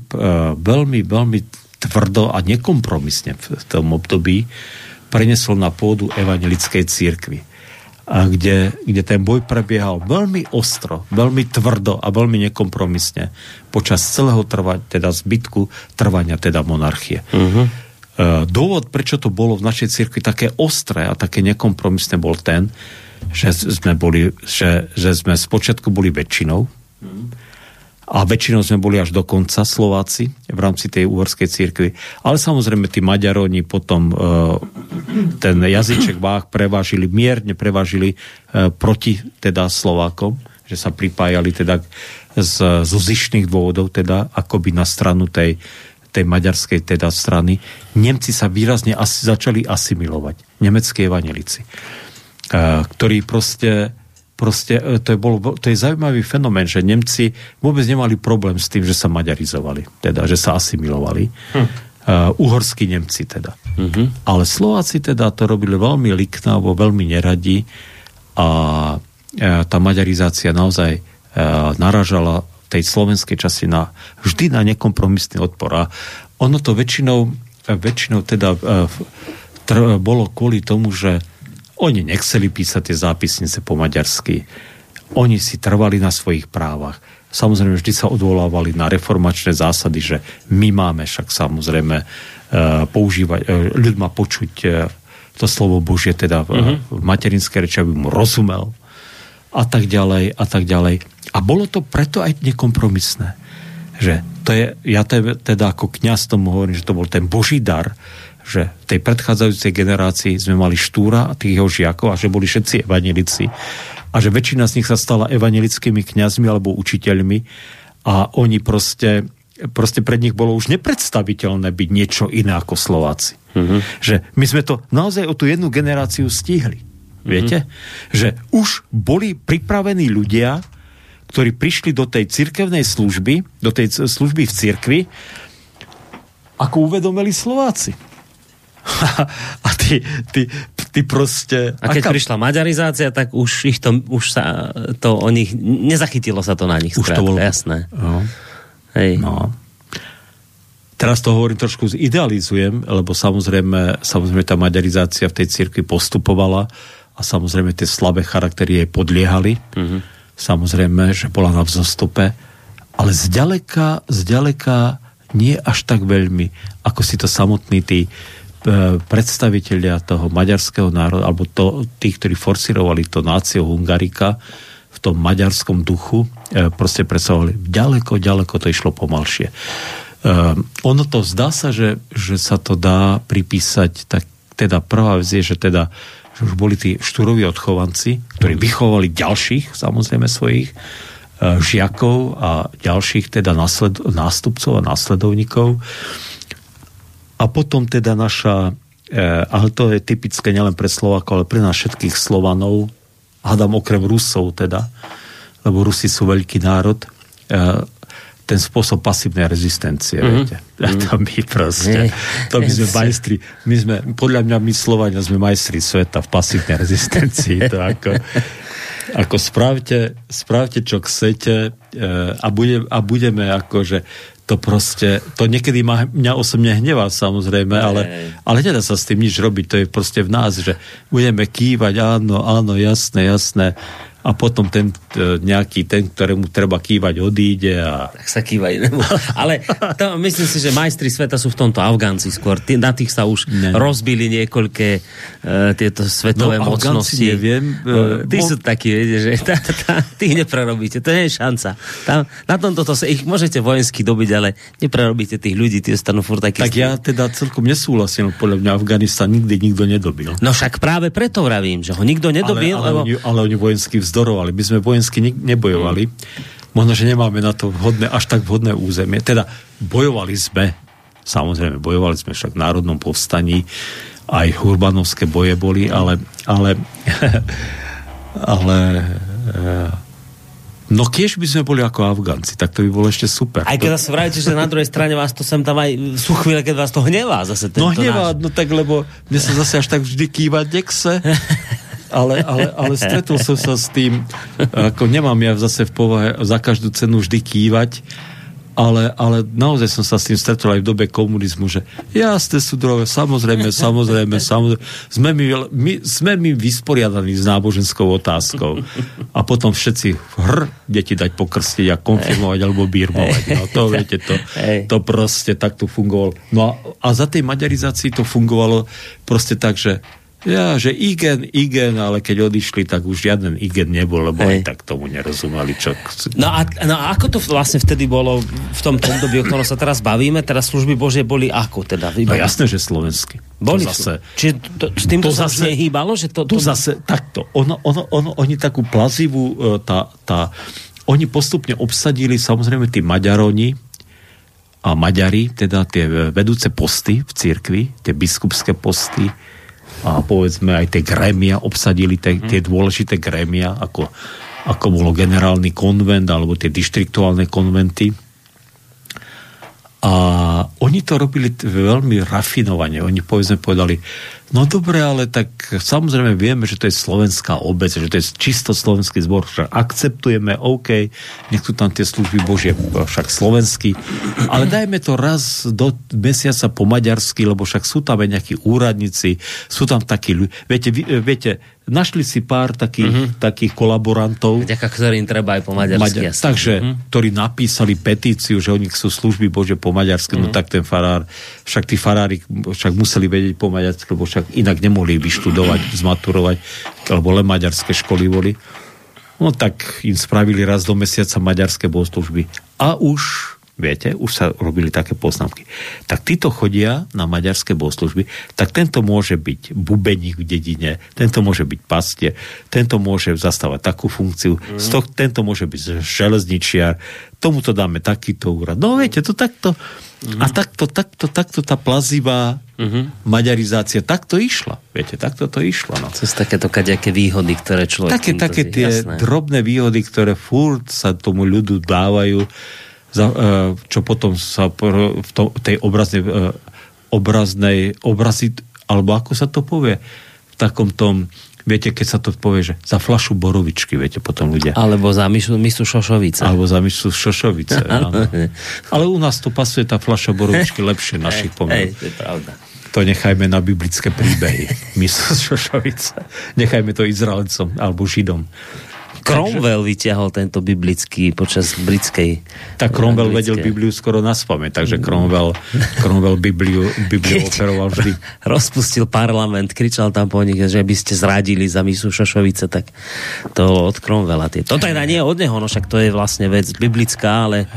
B: veľmi, veľmi tvrdo a nekompromisne v tom období prenesol na pôdu evangelickej církvy. A kde, kde ten boj prebiehal veľmi ostro, veľmi tvrdo a veľmi nekompromisne počas celého trvania, teda zbytku trvania teda monarchie. Uh-huh. Dôvod, prečo to bolo v našej cirkvi také ostré a také nekompromisné bol ten, že sme, boli, že, že sme spočiatku boli väčšinou a väčšinou sme boli až do konca Slováci v rámci tej uhorskej cirkvi. Ale samozrejme tí Maďaroni potom e, ten jazyček váh prevážili, mierne prevážili e, proti teda Slovákom, že sa pripájali teda z, zo zišných dôvodov teda akoby na stranu tej, tej maďarskej teda strany, Nemci sa výrazne asi, začali asimilovať. Nemeckí evanelici. Ktorí proste proste, e, to je, bol, to je zaujímavý fenomén, že Nemci vôbec nemali problém s tým, že sa maďarizovali, teda, že sa asimilovali. Hm. Uh, uhorskí Nemci teda. Uh-huh. Ale Slováci teda to robili veľmi liknávo, veľmi neradi a uh, tá maďarizácia naozaj uh, naražala tej slovenskej časti na, vždy na nekompromisný odpor. A ono to väčšinou, väčšinou teda e, tr- bolo kvôli tomu, že oni nechceli písať tie zápisnice po maďarsky. Oni si trvali na svojich právach. Samozrejme, vždy sa odvolávali na reformačné zásady, že my máme však samozrejme e, používať, e, ľud má počuť to slovo Božie teda v, mm-hmm. v materinskej reči, aby mu rozumel a tak ďalej a tak ďalej. A bolo to preto aj nekompromisné. Že to je, ja teda ako kňaz tomu hovorím, že to bol ten boží dar, že v tej predchádzajúcej generácii sme mali Štúra a tých jeho žiakov a že boli všetci evanelici a že väčšina z nich sa stala evangelickými kňazmi alebo učiteľmi a oni proste, proste pred nich bolo už nepredstaviteľné byť niečo iné ako Slováci. Mm-hmm. Že my sme to naozaj o tú jednu generáciu stihli. Viete? Mm-hmm. Že už boli pripravení ľudia, ktorí prišli do tej cirkevnej služby, do tej služby v cirkvi, ako uvedomili Slováci. a ty, ty, ty proste...
A: A keď aká... prišla maďarizácia, tak už ich to, už sa to o nich, nezachytilo sa to na nich.
B: Už to bolo...
A: Jasné.
B: No. Hej. No. Teraz to hovorím trošku zidealizujem, lebo samozrejme, samozrejme tá maďarizácia v tej cirkvi postupovala a samozrejme tie slabé charaktery jej podliehali. Mm-hmm. Samozrejme, že bola na vzostupe, ale zďaleka, zďaleka nie až tak veľmi, ako si to samotní tí predstavitelia toho maďarského národa, alebo to, tí, ktorí forcirovali to nácio Hungarika v tom maďarskom duchu, e, proste predstavovali. Ďaleko, ďaleko to išlo pomalšie. Uh, ono to zdá sa, že, že sa to dá pripísať, tak teda prvá vec je, že teda že už boli tí štúroví odchovanci, ktorí vychovali ďalších, samozrejme svojich, žiakov a ďalších teda nasled, nástupcov a následovníkov. A potom teda naša, e, ale to je typické nielen pre Slovákov, ale pre nás všetkých Slovanov, hádam okrem Rusov teda, lebo Rusi sú veľký národ, e, ten spôsob pasívnej rezistencie, mm-hmm. viete. A to my proste, to my sme majstri, my sme, podľa mňa my Slovania sme majstri sveta v pasívnej rezistencii, to ako ako spravte, spravte čo chcete e, a, bude, a budeme akože to proste, to niekedy ma, mňa osobne hnevá samozrejme, ale, ale nedá sa s tým nič robiť, to je proste v nás, že budeme kývať, áno, áno, jasné, jasné, a potom ten e, nejaký, ten, ktorému treba kývať, odíde a...
A: Tak sa kývať Ale to, myslím si, že majstri sveta sú v tomto Afgánci skôr. Tí, na tých sa už ne. rozbili niekoľké uh, tieto svetové no, mocnosti.
B: neviem.
A: Uh, tí mo... sú takí, viete, že tá, tá, tí neprerobíte. To nie je šanca. Tam, na tomto to sa ich môžete vojensky dobiť, ale neprerobíte tých ľudí, tí stanú furt takí.
B: Tak ja teda celkom nesúhlasím, podľa mňa Afganistan nikdy nikto nedobil.
A: No však práve preto vravím, že ho nikto nedobil.
B: Ale, ale, lebo... oni, ale oni vojensky vzdorovali. My sme vojensky nebojovali. Možno, že nemáme na to vhodné, až tak vhodné územie. Teda bojovali sme, samozrejme, bojovali sme však v národnom povstaní, aj urbanovské boje boli, ale, ale, ale No keď by sme boli ako Afgánci, tak to by bolo ešte super.
A: Aj keď zase vravíte, že na druhej strane vás to sem tam aj sú chvíle, keď vás to hnevá zase tento
B: No hnevá, náš... no tak lebo mne sa zase až tak vždy kýva dekse. ale, ale, ale stretol som sa s tým, ako nemám ja zase v povahe za každú cenu vždy kývať, ale, ale naozaj som sa s tým stretol aj v dobe komunizmu, že jasné sú droge, samozrejme, samozrejme, samozrejme. Sme my, my, sme my vysporiadaní s náboženskou otázkou. A potom všetci hr, deti dať pokrstiť a konfirmovať alebo birmovať. No to viete, to, to proste takto fungovalo. No a, a za tej maďarizácii to fungovalo proste tak, že ja, že igen, igen, ale keď odišli, tak už žiaden igen nebol, lebo Hej. aj tak tomu nerozumeli, čo...
A: No a, no a ako to vlastne vtedy bolo v tom období, o ktorom sa teraz bavíme, teraz služby Božie boli ako teda?
B: No jasné, že slovenský.
A: Boli to zase. Čiže to, s tým to sa zase nehýbalo? Že to,
B: to, to zase takto. Ono, ono, ono, oni takú plazivú, e, tá, tá, oni postupne obsadili samozrejme tí Maďaroni, a Maďari, teda tie vedúce posty v cirkvi, tie biskupské posty, a povedzme aj tie grémia, obsadili tie, tie dôležité grémia, ako, ako bolo generálny konvent alebo tie dištriktuálne konventy. A oni to robili veľmi rafinovane. Oni povedzme povedali, No dobre, ale tak samozrejme vieme, že to je slovenská obec, že to je čisto slovenský zbor, však akceptujeme, OK, nech sú tam tie služby Božie, však slovenský, ale dajme to raz do mesiaca po maďarsky, lebo však sú tam aj nejakí úradníci, sú tam takí ľudia. Viete, viete, našli si pár takých, uh-huh. takých kolaborantov.
A: Vďaka ktorým treba aj po maďarsky. Maďar,
B: takže, uh-huh. ktorí napísali petíciu, že oni chcú služby Bože po maďarsky, uh-huh. no tak ten farár, však tí farári však museli vedieť po maďarsky, lebo však inak nemohli vyštudovať, zmaturovať, alebo len maďarské školy boli. No tak im spravili raz do mesiaca maďarské bohoslužby. A už viete, už sa robili také poznámky. Tak títo chodia na maďarské bohoslužby, tak tento môže byť bubeník v dedine, tento môže byť pastie, tento môže zastávať takú funkciu, mm. Stok, tento môže byť železničiar, tomuto dáme takýto úrad. No viete, to takto... Mm. A takto, takto, takto tá plazivá mm-hmm. maďarizácia takto išla. Viete, takto to išlo. No.
A: Cez takéto kaďaké výhody, ktoré človek...
B: Také, také tie jasné. drobné výhody, ktoré furt sa tomu ľudu dávajú čo potom sa v tej obraznej, e, obraznej obrazi, alebo ako sa to povie v takom tom, viete, keď sa to povie, že za flašu borovičky, viete, potom ľudia.
A: Alebo za misu, misu šošovice.
B: Alebo za misu šošovice, áno. Ale u nás to pasuje tá flaša borovičky lepšie našich pomerov.
A: To je pravda.
B: To nechajme na biblické príbehy. Misu šošovice. Nechajme to Izraelcom alebo Židom.
A: Cromwell vyťahol tento biblický počas britskej...
B: Tak Cromwell vedel Bibliu skoro na spame, takže Cromwell, Cromwell Bibliu, Bibliu operoval vždy.
A: Rozpustil parlament, kričal tam po nich, že by ste zradili za misu Šošovice, tak to od Cromwella. Tie. To teda nie od neho, no však to je vlastne vec biblická, ale...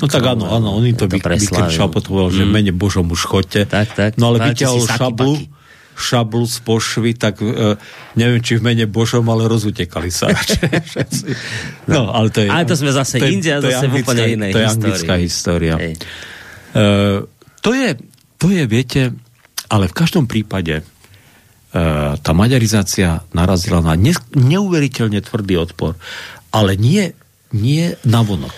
B: No tak áno, áno, on im to, to vykričal, potom že mm. mene Božom už chodte.
A: Tak, tak.
B: No ale vyťahol šablu. Paky šablu z pošvy, tak e, neviem, či v mene Božom, ale rozutekali sa.
A: no, ale to je... Ale to sme zase to India, to zase anglická, úplne inej
B: To je anglická história. Hej. E, to, je, to je, viete, ale v každom prípade e, tá maďarizácia narazila na ne, neuveriteľne tvrdý odpor, ale nie, nie navonok.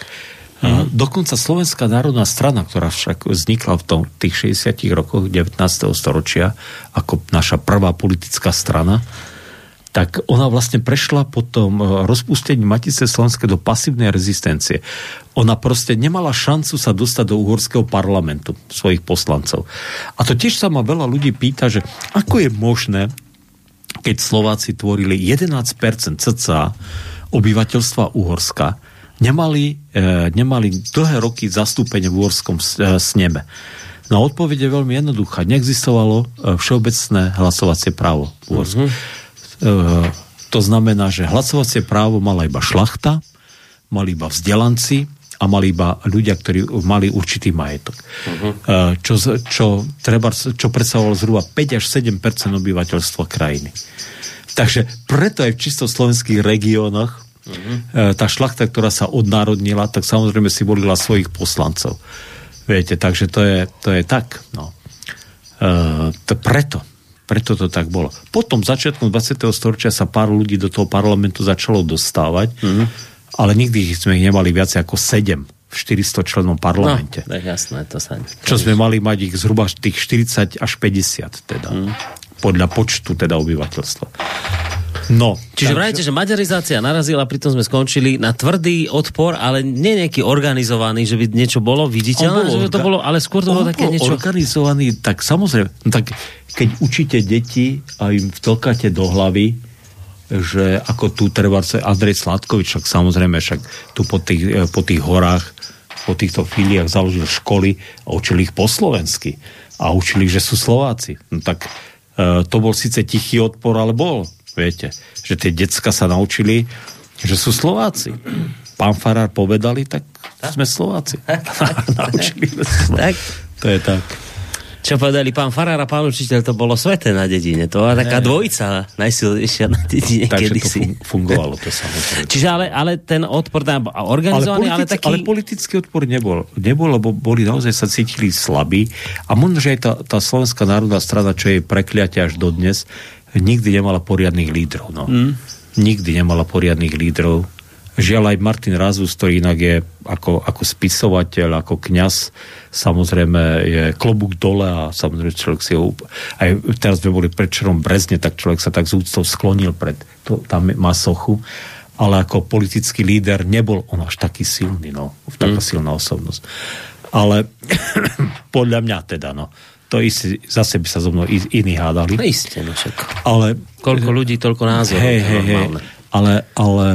B: Mm. Dokonca Slovenská národná strana, ktorá však vznikla v tom, tých 60 rokoch 19. storočia ako naša prvá politická strana, tak ona vlastne prešla potom e, rozpustení Matice Slovenskej do pasívnej rezistencie. Ona proste nemala šancu sa dostať do uhorského parlamentu svojich poslancov. A to tiež sa ma veľa ľudí pýta, že ako je možné, keď Slováci tvorili 11% cca obyvateľstva Uhorska, nemali, e, nemali dlhé roky zastúpenie v Úorskom e, sneme. No odpoveď je veľmi jednoduchá. Neexistovalo e, všeobecné hlasovacie právo v Úorsku. Mm-hmm. To znamená, že hlasovacie právo mala iba šlachta, mali iba vzdelanci a mali iba ľudia, ktorí mali určitý majetok. Uh-huh. Čo, čo, treba, čo predstavovalo zhruba 5 až 7 obyvateľstva krajiny. Takže preto aj v čisto slovenských regiónoch Uh-huh. Tá šlachta, ktorá sa odnárodnila, tak samozrejme si volila svojich poslancov. Viete, takže to je, to je tak. No. E, to preto. Preto to tak bolo. Potom začiatkom 20. storočia sa pár ľudí do toho parlamentu začalo dostávať, uh-huh. ale nikdy sme ich nemali viac ako 7 v 400 členom parlamente.
A: No, jasné, to sa...
B: Čo sme mali mať ich zhruba tých 40 až 50 teda. Uh-huh. Podľa počtu teda obyvateľstva. No.
A: Čiže vrajte, že maďarizácia narazila, pritom sme skončili na tvrdý odpor, ale nie nejaký organizovaný, že by niečo bolo viditeľné, že to bolo, ale skôr to bolo také
B: bol
A: niečo...
B: organizovaný, tak samozrejme, no tak keď učíte deti a im vtlkáte do hlavy, že ako tu treba Andrej Sladkovič, však samozrejme, však tu po tých, e, po tých horách, po týchto filiách založil školy a učili ich po slovensky a učili, že sú Slováci. No tak e, to bol síce tichý odpor, ale bol. Viete, že tie decka sa naučili, že sú Slováci. Pán Farár povedali, tak sme Slováci. naučili sme tak. To je tak.
A: Čo povedali pán Farár a pán učiteľ, to bolo sveté na dedine. To bola taká dvojica najsilnejšia na dedine
B: Takže kedysi. to fungovalo to samozrejme.
A: Čiže ale, ale ten odpor tam organizovaný, ale, politic, ale taký...
B: Ale politický odpor nebol. Nebol, lebo boli naozaj sa cítili slabí. A možno, že aj tá, tá Slovenská národná strana, čo je prekliatie až dodnes, nikdy nemala poriadnych lídrov. No. Mm. Nikdy nemala poriadnych lídrov. Žiaľ aj Martin Razus, ktorý inak je ako, ako spisovateľ, ako kňaz, samozrejme je klobúk dole a samozrejme človek si ho... Aj teraz sme boli predčerom Brezne, tak človek sa tak z úctou sklonil pred... To, tam má sochu ale ako politický líder nebol on až taký silný, no, taká mm. silná osobnosť. Ale podľa mňa teda, no to isté, zase by sa so mnou iní hádali.
A: No isté, no však.
B: Ale,
A: Koľko ľudí, toľko názorov.
B: Hej, hej, hej. Ale, ale,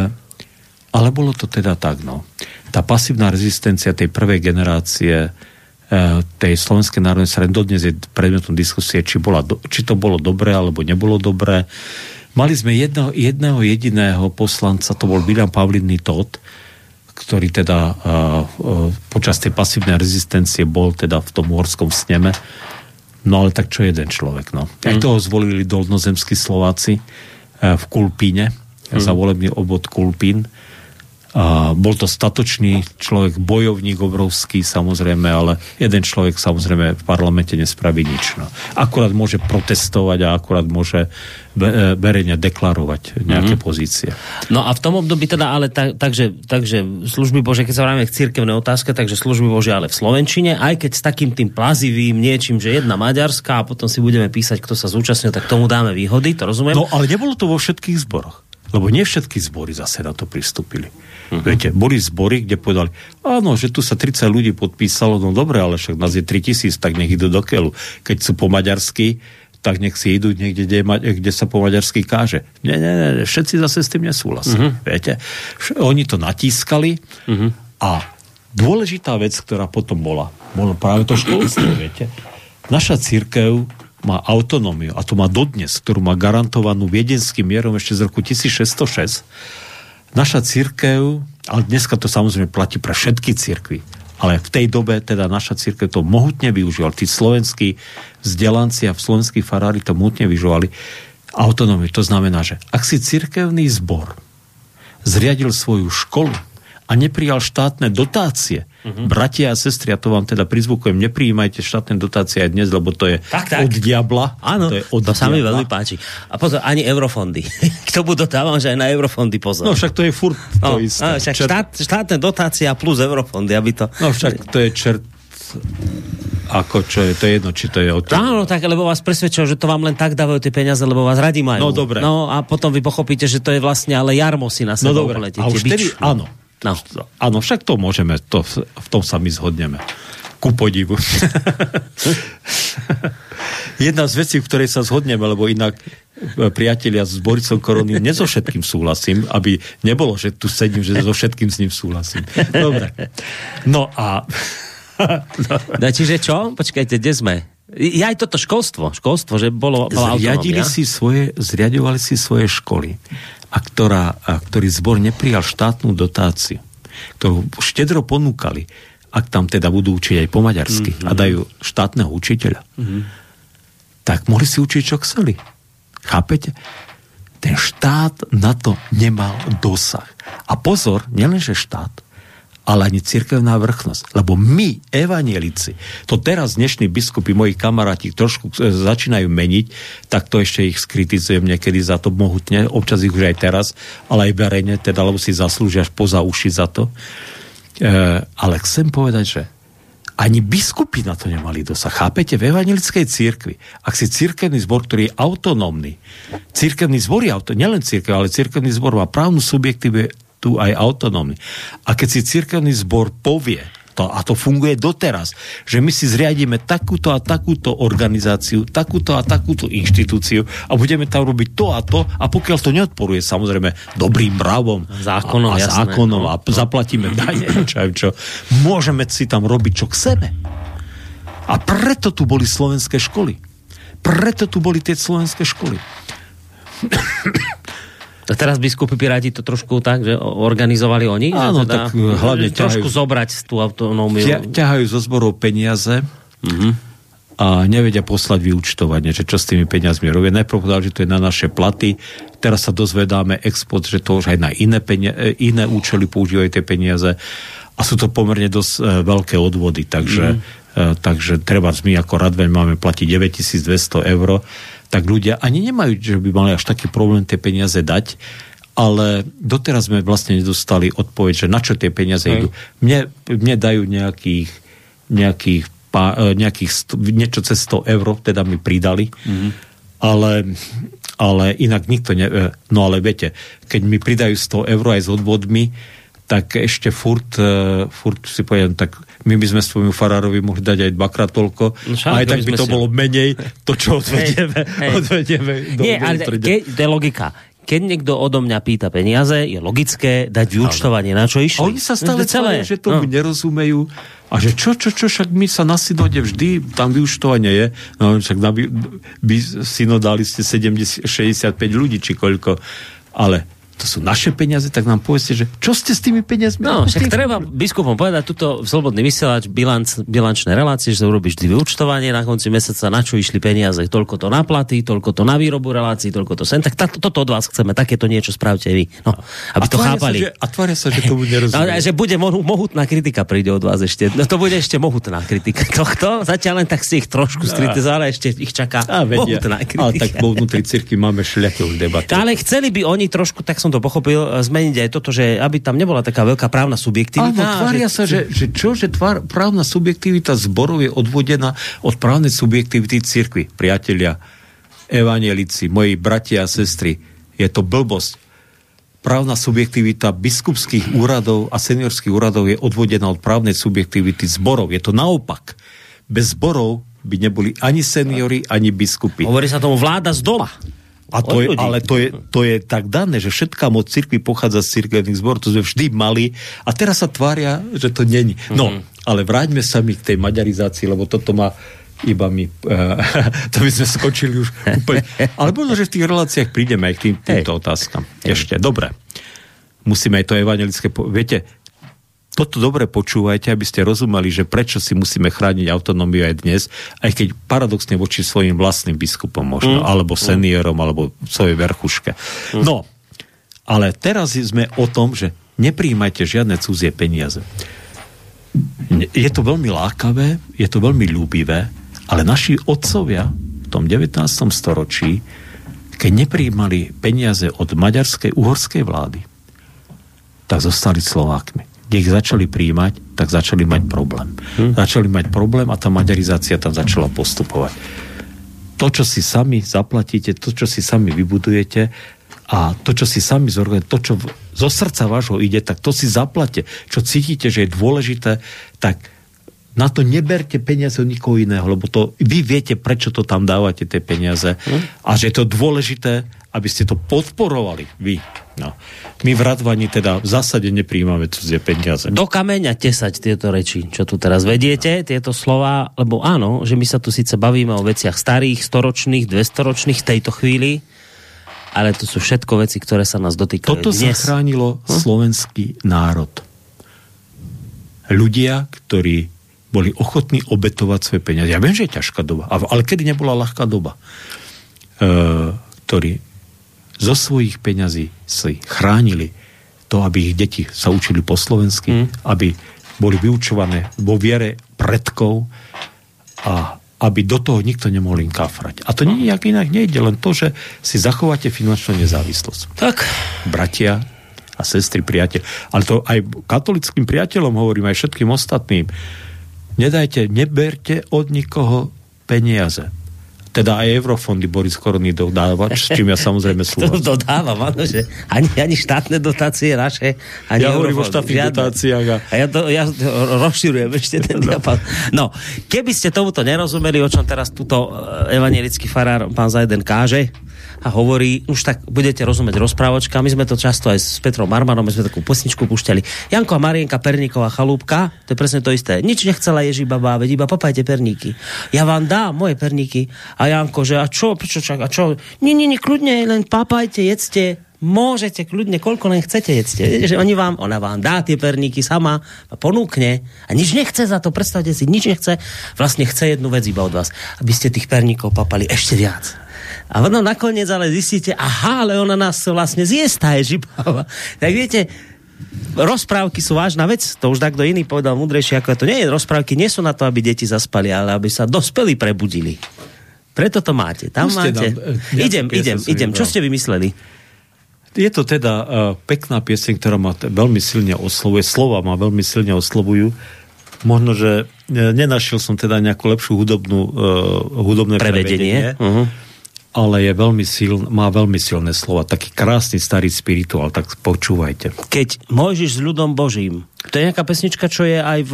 B: ale bolo to teda tak, no. Tá pasívna rezistencia tej prvej generácie eh, tej slovenskej národnej strany dodnes je predmetom diskusie, či, bola, či to bolo dobré, alebo nebolo dobré. Mali sme jedno, jedného jediného poslanca, to bol William Pavlinný Todd, ktorý teda uh, uh, počas tej pasívnej rezistencie bol teda v tom morskom sneme No ale tak čo jeden človek, no. Mm. Aj toho zvolili dolnozemskí Slováci e, v Kulpíne, mm. za volebný obvod Kulpín. A bol to statočný človek, bojovník obrovský samozrejme, ale jeden človek samozrejme v parlamente nespraví nič. No. Akurát môže protestovať a akurát môže e, verejne deklarovať nejaké mm-hmm. pozície.
A: No a v tom období teda ale tak, takže, takže služby Bože, keď sa vrajme k církevnej otázke, takže služby Bože ale v Slovenčine, aj keď s takým tým plazivým niečím, že jedna Maďarská a potom si budeme písať, kto sa zúčastnil, tak tomu dáme výhody, to rozumiem?
B: No ale nebolo to vo všetkých zboroch. Lebo nie všetky zbory zase na to pristúpili. Uh-huh. Viete, boli zbory, kde povedali, áno, že tu sa 30 ľudí podpísalo, no dobre, ale však nás je 3000, tak nech idú do keľu. Keď sú po maďarsky, tak nech si idú niekde, kde, kde sa po maďarsky káže. Nie, nie, nie, všetci zase s tým nesúhlasia. Uh-huh. Viete, oni to natískali uh-huh. a dôležitá vec, ktorá potom bola, bolo práve to školstvo, viete. Naša církev má autonómiu, a to má dodnes, ktorú má garantovanú viedenským mierom ešte z roku 1606. Naša církev, ale dneska to samozrejme platí pre všetky církvy, ale v tej dobe teda naša církev to mohutne využívala. Tí slovenskí vzdelanci a slovenskí farári to mohutne využívali autonómiu. To znamená, že ak si církevný zbor zriadil svoju školu a neprijal štátne dotácie, Uh-huh. Bratia a sestry, ja to vám teda prizvukujem, nepриjímajte štátne dotácie aj dnes, lebo to je tak, tak. od diabla.
A: Áno, to, je od to sa mi veľmi páči. A pozor, ani eurofondy. K tomu dotávam, že aj na eurofondy pozor.
B: No však to je furt to no, isté. No,
A: však čert... štát, štátne dotácia plus eurofondy, aby to...
B: No však to je čert ako čo je, to je jedno, či to je o tom.
A: Áno, tak, lebo vás presvedčil, že to vám len tak dávajú tie peniaze, lebo vás radi majú.
B: No dobre.
A: No a potom vy pochopíte, že to je vlastne ale jarmo si na seba
B: no, dobre. A už vtedy, áno, No. Áno, však to môžeme, to, v tom sa my zhodneme. Ku podivu. Jedna z vecí, v ktorej sa zhodneme, lebo inak e, priatelia s Boricom Korony, ne so všetkým súhlasím, aby nebolo, že tu sedím, že so všetkým s ním súhlasím. Dobre. No a...
A: no, čiže čo? Počkajte, kde sme? Ja aj toto školstvo, školstvo, že bolo...
B: Zriadili si svoje, zriadovali si svoje školy a, ktorá, a ktorý zbor neprijal štátnu dotáciu, ktorú štedro ponúkali, ak tam teda budú učiť aj po maďarsky mm-hmm. a dajú štátneho učiteľa, mm-hmm. tak mohli si učiť, čo chceli. Chápete? Ten štát na to nemal dosah. A pozor, nielenže štát, ale ani cirkevná vrchnosť. Lebo my, evanielici, to teraz dnešní biskupy, moji kamaráti trošku e, začínajú meniť, tak to ešte ich skritizujem niekedy za to mohutne, občas ich už aj teraz, ale aj verejne, teda, lebo si zaslúžia až poza uši za to. E, ale chcem povedať, že ani biskupy na to nemali dosah. Chápete? V evangelickej církvi, ak si církevný zbor, ktorý je autonómny, církevný zbor je autonómny, nielen církev, ale církevný zbor má právnu subjektivu tu aj autonómny. A keď si cirkevný zbor povie, to, a to funguje doteraz, že my si zriadíme takúto a takúto organizáciu, takúto a takúto inštitúciu a budeme tam robiť to a to a pokiaľ to neodporuje samozrejme dobrým mravom
A: zákonom,
B: a, a, zákonom no, a zaplatíme dane, čo, čo, môžeme si tam robiť, čo chceme. A preto tu boli slovenské školy. Preto tu boli tie slovenské školy.
A: Tak teraz biskupy Piráti to trošku tak, že organizovali oni?
B: Áno, teda, tak hlavne
A: trošku ťahajú, zobrať tú autonómiu.
B: Ťa, ťahajú zo zborov peniaze uh-huh. a nevedia poslať vyučtovanie, že čo s tými peniazmi robia. Najprv povedali, že to je na naše platy, teraz sa dozvedáme export, že to už aj na iné, penia- iné účely používajú tie peniaze a sú to pomerne dosť uh, veľké odvody, takže, uh-huh. uh, takže treba my ako Radveň máme platiť 9200 eur tak ľudia ani nemajú, že by mali až taký problém tie peniaze dať, ale doteraz sme vlastne nedostali odpoveď, že na čo tie peniaze Hej. idú. Mne, mne dajú nejakých, nejakých, pá, e, nejakých sto, niečo cez 100 eur, teda mi pridali, mm-hmm. ale, ale inak nikto ne... E, no ale viete, keď mi pridajú 100 eur aj s odvodmi, tak ešte furt, uh, furt si poviem, tak my by sme svojmu farárovi mohli dať aj dvakrát toľko, no aj tak by to si... bolo menej, to čo odvedieme, hey, hey. odvedieme do
A: Nie, ale ke, to je logika. Keď niekto odo mňa pýta peniaze, je logické dať vyučtovanie, na čo išli.
B: Oni sa stále celé, že tomu no. nerozumejú a že čo, čo, čo, však my sa na synode vždy, tam vyučtovanie je, no však na by, synodáli ste 70, 65 ľudí, či koľko, ale to sú naše peniaze, tak nám povedzte, že čo ste s tými peniazmi?
A: No, však treba biskupom povedať, tuto slobodný vysielač, bilanc, bilančné relácie, že urobíš vždy vyučtovanie na konci mesiaca, na čo išli peniaze, toľko to na platy, toľko to na výrobu relácií, toľko to sem, tak to, toto od vás chceme, takéto niečo spravte vy. No, aby a to chápali.
B: Sa, že, a tvária sa, že to bude nerozumie.
A: No, že bude mohutná kritika príde od vás ešte. No to bude ešte mohutná kritika tohto. Zatiaľ len tak si ich trošku skritizovali, ešte ich čaká a vedia. mohutná kritika.
B: Ale tak vo vnútri cirkvi máme už debaty.
A: Ale chceli by oni trošku, tak som to pochopil, e, zmeniť aj toto, že aby tam nebola taká veľká právna subjektivita.
B: Áno, tvária že... sa, že, že čo, že tvár, právna subjektivita zborov je odvodená od právnej subjektivity cirkvi. Priatelia, evanielici, moji bratia a sestry, je to blbosť. Právna subjektivita biskupských úradov a seniorských úradov je odvodená od právnej subjektivity zborov. Je to naopak. Bez zborov by neboli ani seniory, ani biskupy.
A: Hovorí sa tomu vláda z doma.
B: A to je, ale to je, to je tak dané, že všetká moc cirkvi pochádza z cirkevných zborov, to sme vždy mali a teraz sa tvária, že to není. No, mm-hmm. ale vráťme sa mi k tej maďarizácii, lebo toto má iba mi, uh, to by sme skočili už úplne. Ale možno, že v tých reláciách prídeme aj k tým, týmto Hej. otázkam. Ešte, dobre. Musíme aj to evangelické... Po... Viete, toto dobre počúvajte, aby ste rozumeli, že prečo si musíme chrániť autonómiu aj dnes, aj keď paradoxne voči svojim vlastným biskupom možno, mm. alebo seniorom, mm. alebo svojej verchuške. Mm. No, ale teraz sme o tom, že nepríjmajte žiadne cudzie peniaze. Je to veľmi lákavé, je to veľmi ľúbivé, ale naši otcovia v tom 19. storočí, keď nepríjmali peniaze od maďarskej, uhorskej vlády, tak zostali Slovákmi kde ich začali príjmať, tak začali mať problém. Hm. Začali mať problém a tá maďarizácia tam začala postupovať. To, čo si sami zaplatíte, to, čo si sami vybudujete a to, čo si sami zorganizujete, to, čo zo srdca vášho ide, tak to si zaplate. Čo cítite, že je dôležité, tak na to neberte peniaze od nikoho iného, lebo to, vy viete, prečo to tam dávate, tie peniaze. Hm? A že je to dôležité, aby ste to podporovali vy. No. My v Radvani teda v zásade nepríjmame cudzie peniaze.
A: Do kameňa tesať tieto reči, čo tu teraz vediete, tieto slova, lebo áno, že my sa tu síce bavíme o veciach starých, storočných, dvestoročných v tejto chvíli, ale to sú všetko veci, ktoré sa nás dotýkajú
B: Toto
A: dnes.
B: zachránilo hm? slovenský národ. Ľudia, ktorí boli ochotní obetovať svoje peniaze. Ja viem, že je ťažká doba, ale kedy nebola ľahká doba, e, ktorí zo svojich peňazí si chránili to, aby ich deti sa učili po slovensky, mm. aby boli vyučované vo viere predkov a aby do toho nikto nemohol im kafrať. A to je inak nejde, len to, že si zachováte finančnú nezávislosť.
A: Tak.
B: Bratia a sestry, priateľ. Ale to aj katolickým priateľom hovorím, aj všetkým ostatným nedajte, neberte od nikoho peniaze. Teda aj eurofondy Boris Korony dodáva, s čím ja samozrejme súhlasím.
A: To dodávam, áno, že ani, ani štátne dotácie naše, ani
B: Ja hovorím o štátnych dotáciách. A...
A: a ja, to, ja rozširujem ešte ten no. diapaz. No, keby ste tomuto nerozumeli, o čom teraz túto eh, evangelický farár pán Zajden káže, a hovorí, už tak budete rozumieť rozprávočka. My sme to často aj s Petrom Marmanom, my sme takú posničku púšťali. Janko a Marienka Perníková chalúbka, to je presne to isté. Nič nechcela Ježi baba, veď iba papajte perníky. Ja vám dám moje perníky. A Janko, že a čo, čo, čo, a čo? Nie, nie, nie, kľudne, len papajte, jedzte, môžete kľudne, koľko len chcete, jedzte. Že oni vám, ona vám dá tie perníky sama, ponúkne a nič nechce za to, predstavte si, nič nechce, vlastne chce jednu vec iba od vás, aby ste tých perníkov papali ešte viac. A potom nakoniec ale zistíte, aha, ale ona nás vlastne zjesť, tá je žibava. Tak viete, rozprávky sú vážna vec, to už takto iný povedal múdrejšie, ako to nie je. Rozprávky nie sú na to, aby deti zaspali, ale aby sa dospeli prebudili. Preto to máte. Tam Puste máte. Nám, ja, idem, idem, idem. Čo ste vymysleli?
B: Je to teda uh, pekná pieseň, ktorá ma veľmi silne oslovuje. Slova ma veľmi silne oslovujú. Možno, že uh, nenašiel som teda nejakú lepšiu hudobnú, uh, hudobné prevedenie. prevedenie. Uh-huh ale je veľmi siln, má veľmi silné slova. Taký krásny starý spirituál, tak počúvajte.
A: Keď môžeš s ľudom Božím. To je nejaká pesnička, čo je aj v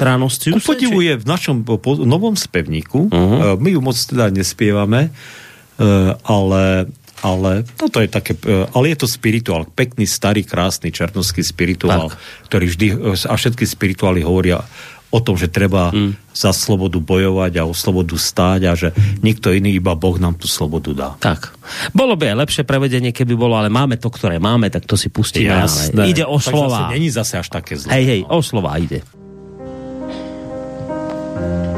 A: Tránosti.
B: Ku podivu je v našom novom spevníku. Uh-huh. My ju moc teda nespievame, e, ale ale toto je také, ale je to spirituál, pekný, starý, krásny černovský spirituál, tak. ktorý vždy, a všetky spirituály hovoria o tom, že treba mm. za slobodu bojovať a o slobodu stáť a že nikto iný, iba Boh nám tú slobodu dá.
A: Tak. Bolo by aj lepšie prevedenie, keby bolo, ale máme to, ktoré máme, tak to si pustíme. Jasné. Ide o slova.
B: Není zase až také zlé.
A: Hej, hej, o slova ide. Máme za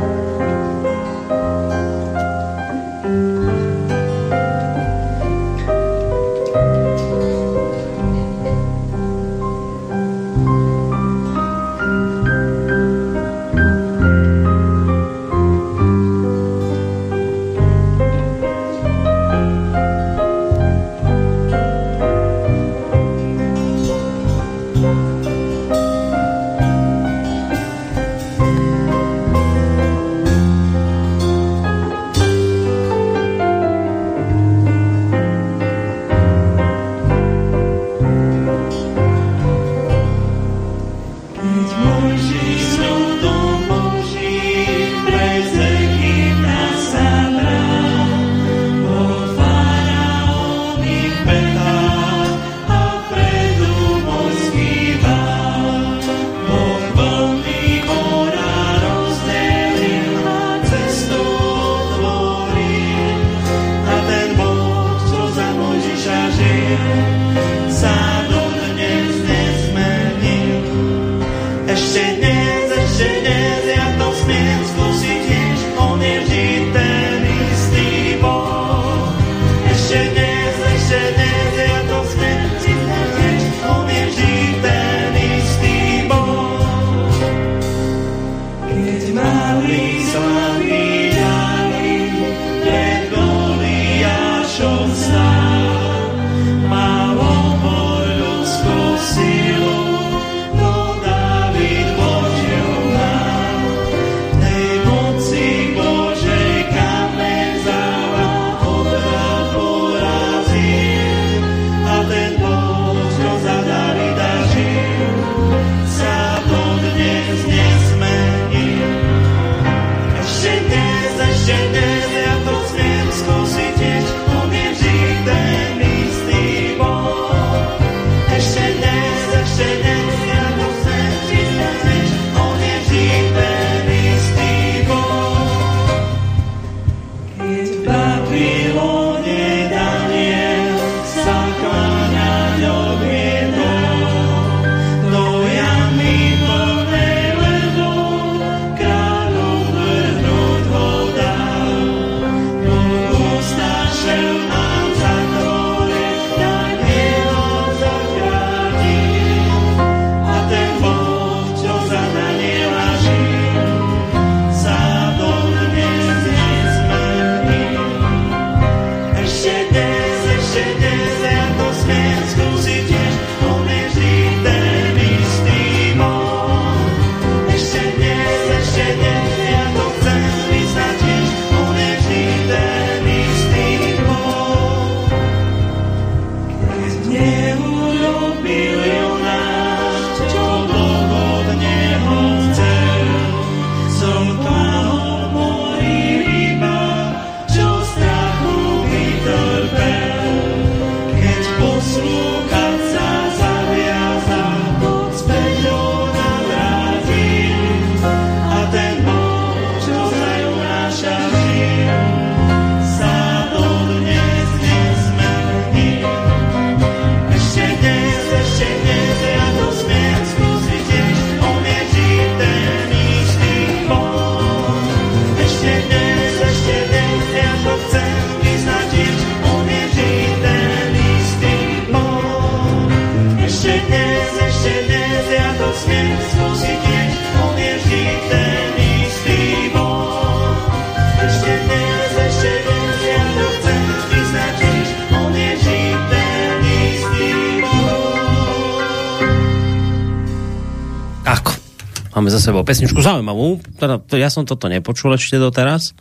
A: sebou pesničku zaujímavú, teda to, ja som toto nepočul ešte doteraz,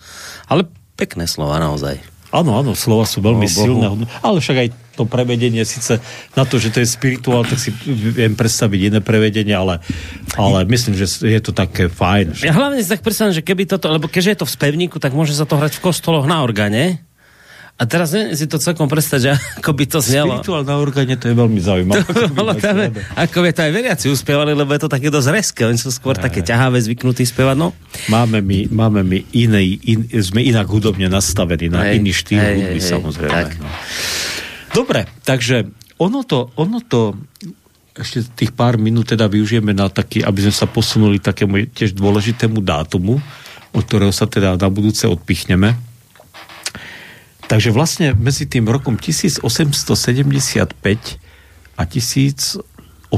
A: ale pekné slova naozaj.
B: Áno, áno, slova sú veľmi oh, silné, ale však aj to prevedenie, síce na to, že to je spirituál, tak si viem predstaviť iné prevedenie, ale, ale myslím, že je to také fajn.
A: Ja hlavne si tak predstavím, že keby toto, lebo keďže je to v spevníku, tak môže sa to hrať v kostoloch na organe, A teraz neviem si to celkom predstať, že ako by to znelo.
B: Spirituálne orgáne to je veľmi zaujímavé.
A: To, bolo tam, ako by to aj veriaci uspievali, lebo je to také dosť reské. Oni sú skôr aj. také ťahavé, zvyknutí spievať. No.
B: Máme my, máme my iný, in, sme inak hudobne nastavení na aj, iný štýl aj, hudby, aj, samozrejme. Tak. No. Dobre, takže ono to, ono to ešte tých pár minút teda využijeme na taký, aby sme sa posunuli takému tiež dôležitému dátumu, od ktorého sa teda na budúce odpichneme. Takže vlastne medzi tým rokom 1875 a 1895,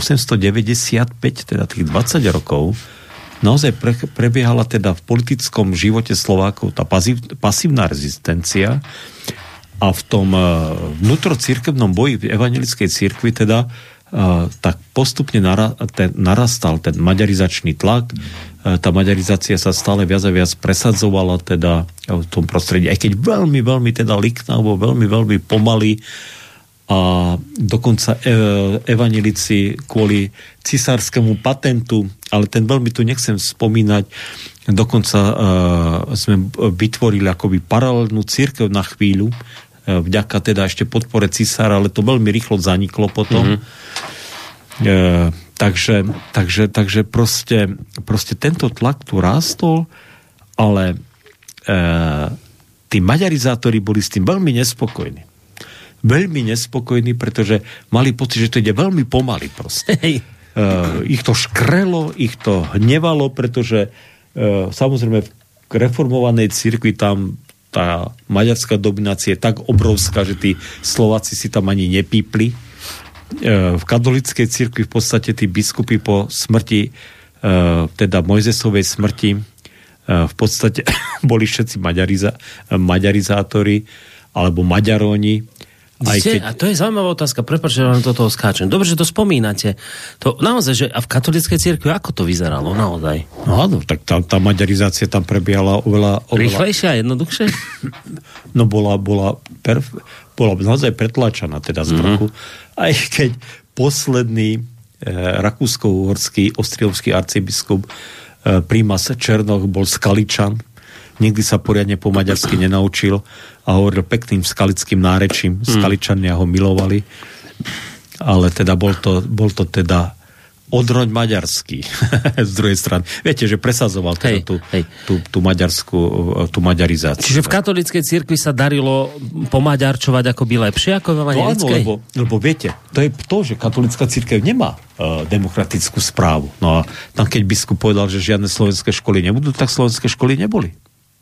B: teda tých 20 rokov, naozaj pre, prebiehala teda v politickom živote Slovákov tá pasív, pasívna rezistencia a v tom uh, vnútrocirkevnom boji v evangelickej cirkvi teda tak postupne narastal ten maďarizačný tlak. Tá maďarizácia sa stále viac a viac presadzovala teda v tom prostredí, aj keď veľmi, veľmi teda liknavo, veľmi, veľmi pomaly a dokonca e, evanilici kvôli cisárskému patentu, ale ten veľmi tu nechcem spomínať, dokonca e, sme vytvorili akoby paralelnú církev na chvíľu, E, vďaka teda ešte podpore cisára, ale to veľmi rýchlo zaniklo potom. Mm-hmm. E, takže, takže, takže proste, proste tento tlak tu rástol, ale e, tí maďarizátori boli s tým veľmi nespokojní. Veľmi nespokojní, pretože mali pocit, že to ide veľmi pomaly proste. E, ich to škrelo, ich to hnevalo, pretože e, samozrejme v reformovanej cirkvi tam tá maďarská dominácia je tak obrovská, že tí Slováci si tam ani nepípli. E, v katolickej cirkvi v podstate tí biskupy po smrti, e, teda Mojzesovej smrti, e, v podstate boli všetci maďariza, maďarizátori alebo maďaróni
A: aj keď... A to je zaujímavá otázka, prepáč, že vám do toho skáčem. Dobre, že to spomínate. To naozaj, že a v katolíckej cirkvi ako to vyzeralo naozaj?
B: No áno, tak tá, tá maďarizácia tam prebiehala oveľa... oveľa...
A: Rýchlejšie a jednoduchšie?
B: no bola, bola, perf... bola naozaj pretlačaná teda z vrchu. Mm-hmm. Aj keď posledný e, rakúsko-uhorský ostriovský arcibiskup e, prímas Černoch bol Skaličan, nikdy sa poriadne po maďarsky nenaučil a hovoril pekným skalickým nárečím. Hmm. Skaličania ho milovali, ale teda bol to, bol to teda odroň maďarský z druhej strany. Viete, že presazoval teda hej, tú, hej. Tú, tú, maďarskú, tú maďarizáciu.
A: Čiže v katolíckej cirkvi sa darilo pomaďarčovať akoby lepšie ako v evangelickej?
B: No, lebo, lebo viete, to je to, že katolická cirkev nemá uh, demokratickú správu. No a tam keď biskup povedal, že žiadne slovenské školy nebudú, tak slovenské školy neboli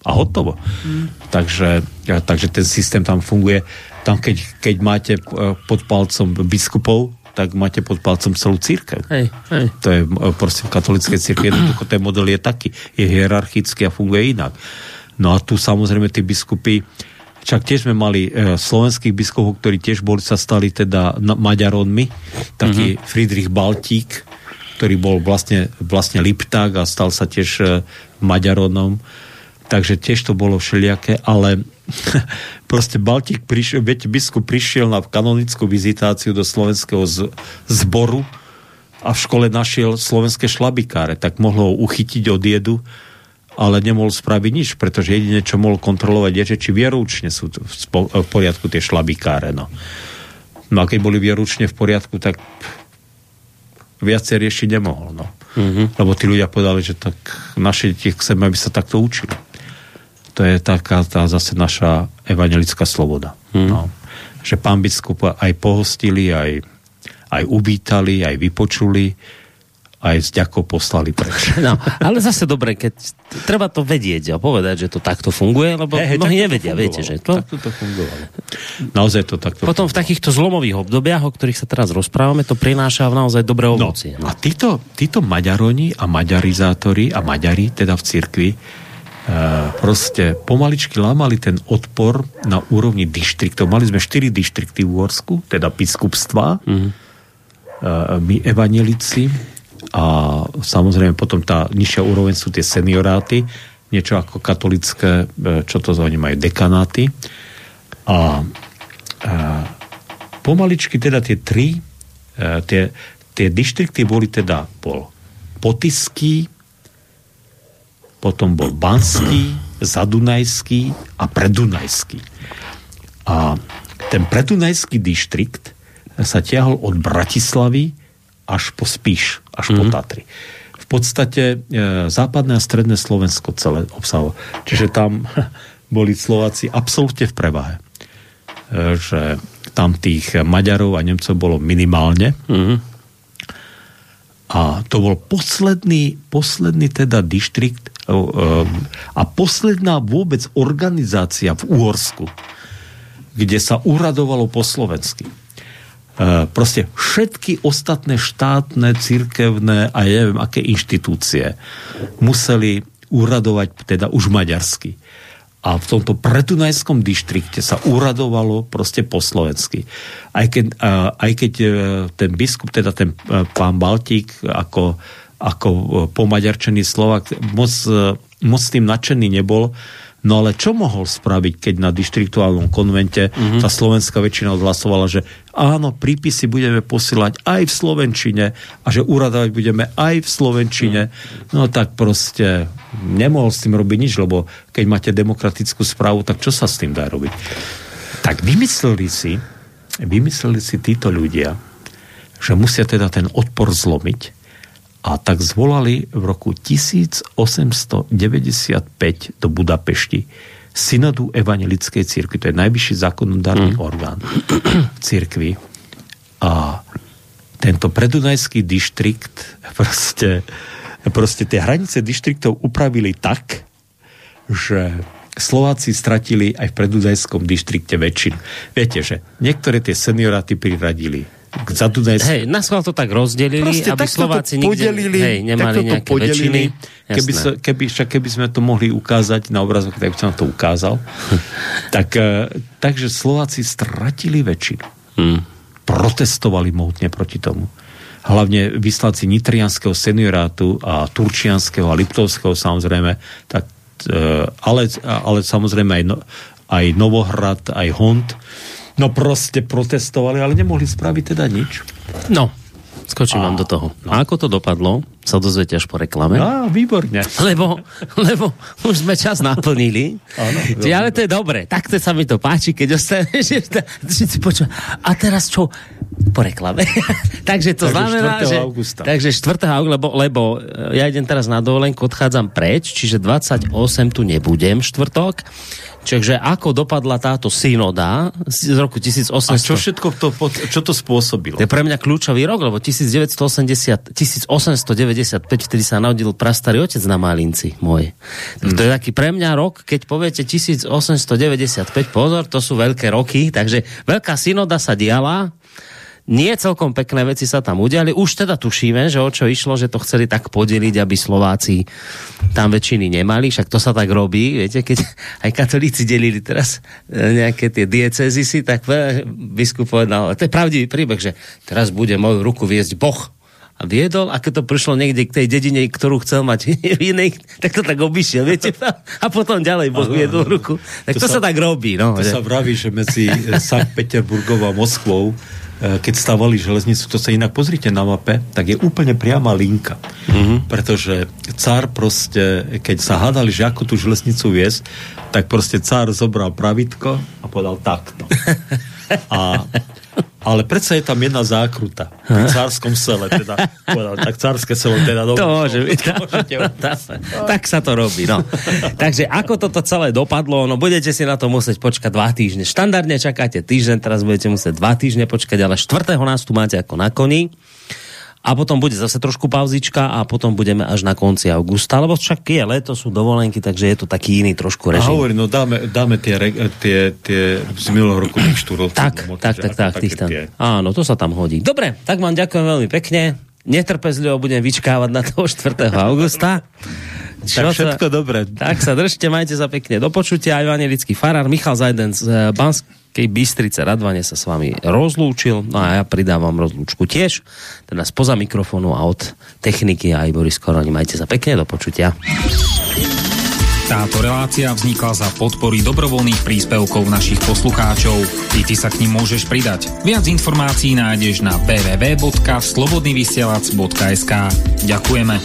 B: a hotovo. Mm. Takže, takže ten systém tam funguje. Tam, keď, keď máte e, pod palcom biskupov, tak máte pod palcom celú církev. Hej, hej. To je e, proste v katolíckej církvi jednoducho ten model je taký. Je hierarchický a funguje inak. No a tu samozrejme tí biskupy však tiež sme mali e, slovenských biskupov, ktorí tiež boli, sa stali teda Maďaronmi. Taký mm-hmm. Friedrich Baltík, ktorý bol vlastne, vlastne Lipták a stal sa tiež e, Maďaronom takže tiež to bolo všelijaké, ale proste Baltík prišiel, viete, biskup prišiel na kanonickú vizitáciu do slovenského z, zboru a v škole našiel slovenské šlabikáre, tak mohlo ho uchytiť od jedu, ale nemohol spraviť nič, pretože jedine, čo mohol kontrolovať, je, že či vieručne sú v poriadku tie šlabikáre. No. no a keď boli vieručne v poriadku, tak viacej riešiť nemohol. No. Mm-hmm. Lebo tí ľudia povedali, že tak naše deti chceme, aby sa takto učili to je taká tá zase naša evangelická sloboda. Hmm. No. Že pán biskup aj pohostili, aj, aj uvítali, aj vypočuli, aj s ďakou poslali preč.
A: No, ale zase dobre, keď treba to vedieť a povedať, že to takto funguje, lebo hey, hey, mnohí nevedia, viete, že to...
B: Takto to fungovalo. Naozaj to takto
A: Potom fungovalo. v takýchto zlomových obdobiach, o ktorých sa teraz rozprávame, to prináša naozaj dobré no, ovocie.
B: No. A títo, títo maďaroni a maďarizátori a maďari, teda v cirkvi, proste pomaličky lámali ten odpor na úrovni dištriktov. Mali sme 4 dištrikty v Úorsku, teda biskupstva, mm-hmm. my evanelici a samozrejme potom tá nižšia úroveň sú tie senioráty, niečo ako katolické, e, čo to oni majú, dekanáty. A, a pomaličky teda tie tri, tie, tie dištrikty boli teda bol Potisky, potom bol Banský, Zadunajský a Predunajský. A ten predunajský distrikt sa tiahol od Bratislavy až po Spíš, až mm. po mhm. Tatry. V podstate e, západné a stredné Slovensko celé obsahovalo. Čiže tam boli Slováci absolútne v prevahe. E, že tam tých Maďarov a Nemcov bolo minimálne. Mm. A to bol posledný, posledný teda distrikt e, a posledná vôbec organizácia v Úhorsku, kde sa uradovalo po slovensky. E, proste všetky ostatné štátne, cirkevné a ja neviem aké inštitúcie museli uradovať teda už maďarsky. A v tomto pretunajskom dištrikte sa uradovalo proste po slovensky. Aj keď, aj keď ten biskup, teda ten pán Baltík, ako, ako pomaďarčený Slovak, moc, moc tým nadšený nebol, No ale čo mohol spraviť, keď na dištriktuálnom konvente mm-hmm. tá slovenská väčšina odhlasovala, že áno, prípisy budeme posielať aj v Slovenčine a že uradovať budeme aj v Slovenčine. No tak proste nemohol s tým robiť nič, lebo keď máte demokratickú správu, tak čo sa s tým dá robiť? Tak vymysleli si, vymysleli si títo ľudia, že musia teda ten odpor zlomiť a tak zvolali v roku 1895 do Budapešti synodu evangelickej cirkvi. To je najvyšší zákonodárny mm. orgán v cirkvi. A tento predunajský dištrikt proste, proste tie hranice dištriktov upravili tak, že Slováci stratili aj v predunajskom dištrikte väčšinu. Viete, že niektoré tie senioráty priradili
A: za Dunajsk. Hej, na to tak rozdelili, Proste, aby Slováci nikde podelili, hej, nemali nejaké podelili, väčšiny.
B: Keby, sa, keby, však keby sme to mohli ukázať na obrazok, tak by som to ukázal. tak, uh, takže Slováci stratili väčšinu. Hmm. Protestovali mohutne proti tomu. Hlavne vyslanci nitrianského seniorátu a turčianského a liptovského samozrejme, tak, uh, ale, ale samozrejme aj, no, aj Novohrad, aj Hont, No proste protestovali, ale nemohli spraviť teda nič.
A: No, skočím a, vám do toho. No. A ako to dopadlo, sa dozviete až po reklame.
B: No, výborne.
A: Lebo, lebo už sme čas naplnili. Áno, ale to je dobre. Takto sa mi to páči, keď ostaneš. A teraz čo? Po reklame. takže to takže znamená, 4. že... Augusta. Takže 4. augusta, lebo, lebo ja idem teraz na dovolenku, odchádzam preč, čiže 28 tu nebudem štvrtok Čiže ako dopadla táto synoda z roku 1800? A
B: čo všetko to, čo to spôsobilo?
A: To je pre mňa kľúčový rok, lebo 1980, 1895, vtedy sa narodil prastarý otec na Malinci môj. Hmm. To je taký pre mňa rok, keď poviete 1895, pozor, to sú veľké roky, takže veľká synoda sa diala, nie celkom pekné veci sa tam udiali. Už teda tušíme, že o čo išlo, že to chceli tak podeliť, aby Slováci tam väčšiny nemali. Však to sa tak robí. Viete, keď aj katolíci delili teraz e, nejaké tie diecezisy, tak biskup povedal, to je pravdivý príbeh, že teraz bude moju ruku viesť Boh a viedol, a keď to prišlo niekde k tej dedine, ktorú chcel mať v inej, tak to tak obišiel, viete, a potom ďalej Boh viedol ruku. Tak to, to sa, sa tak robí. No,
B: to že... sa vraví, že medzi Sankt Peterburgom a Moskvou keď stavali železnicu, to sa inak pozrite na mape, tak je úplne priama linka. Mm-hmm. Pretože cár proste, keď sa hádali, že ako tú železnicu viesť, tak proste cár zobral pravitko a povedal takto. A ale predsa je tam jedna zákruta v cárskom sele, teda, povedal, tak cárske selo teda
A: dobré. To môže byť. tak sa to robí, no. Takže ako toto celé dopadlo, no budete si na to musieť počkať dva týždne. Štandardne čakáte týždeň, teraz budete musieť dva týždne počkať, ale štvrtého nás tu máte ako na koni a potom bude zase trošku pauzička a potom budeme až na konci augusta, lebo však je leto, sú dovolenky, takže je to taký iný trošku režim.
B: A hovorí, no dáme, dáme tie, tie, tie z minulého roku tých štúrov.
A: Tak, tak, tak, tak, tých tam. Áno, to sa tam hodí. Dobre, tak vám ďakujem veľmi pekne. Netrpezlivo budem vyčkávať na toho 4. augusta.
B: Čo tak všetko sa, dobre.
A: Tak sa držte, majte sa pekne. Do počutia, evangelický farár Michal Zajden z eh, Bansk Banskej Bystrice Radvane sa s vami rozlúčil, no a ja pridávam rozlúčku tiež, teda spoza mikrofónu a od techniky aj Boris Koroni. Majte sa pekne, do počutia.
C: Táto relácia vznikla za podpory dobrovoľných príspevkov našich poslucháčov. I ty sa k ním môžeš pridať. Viac informácií nájdeš na www.slobodnyvysielac.sk Ďakujeme.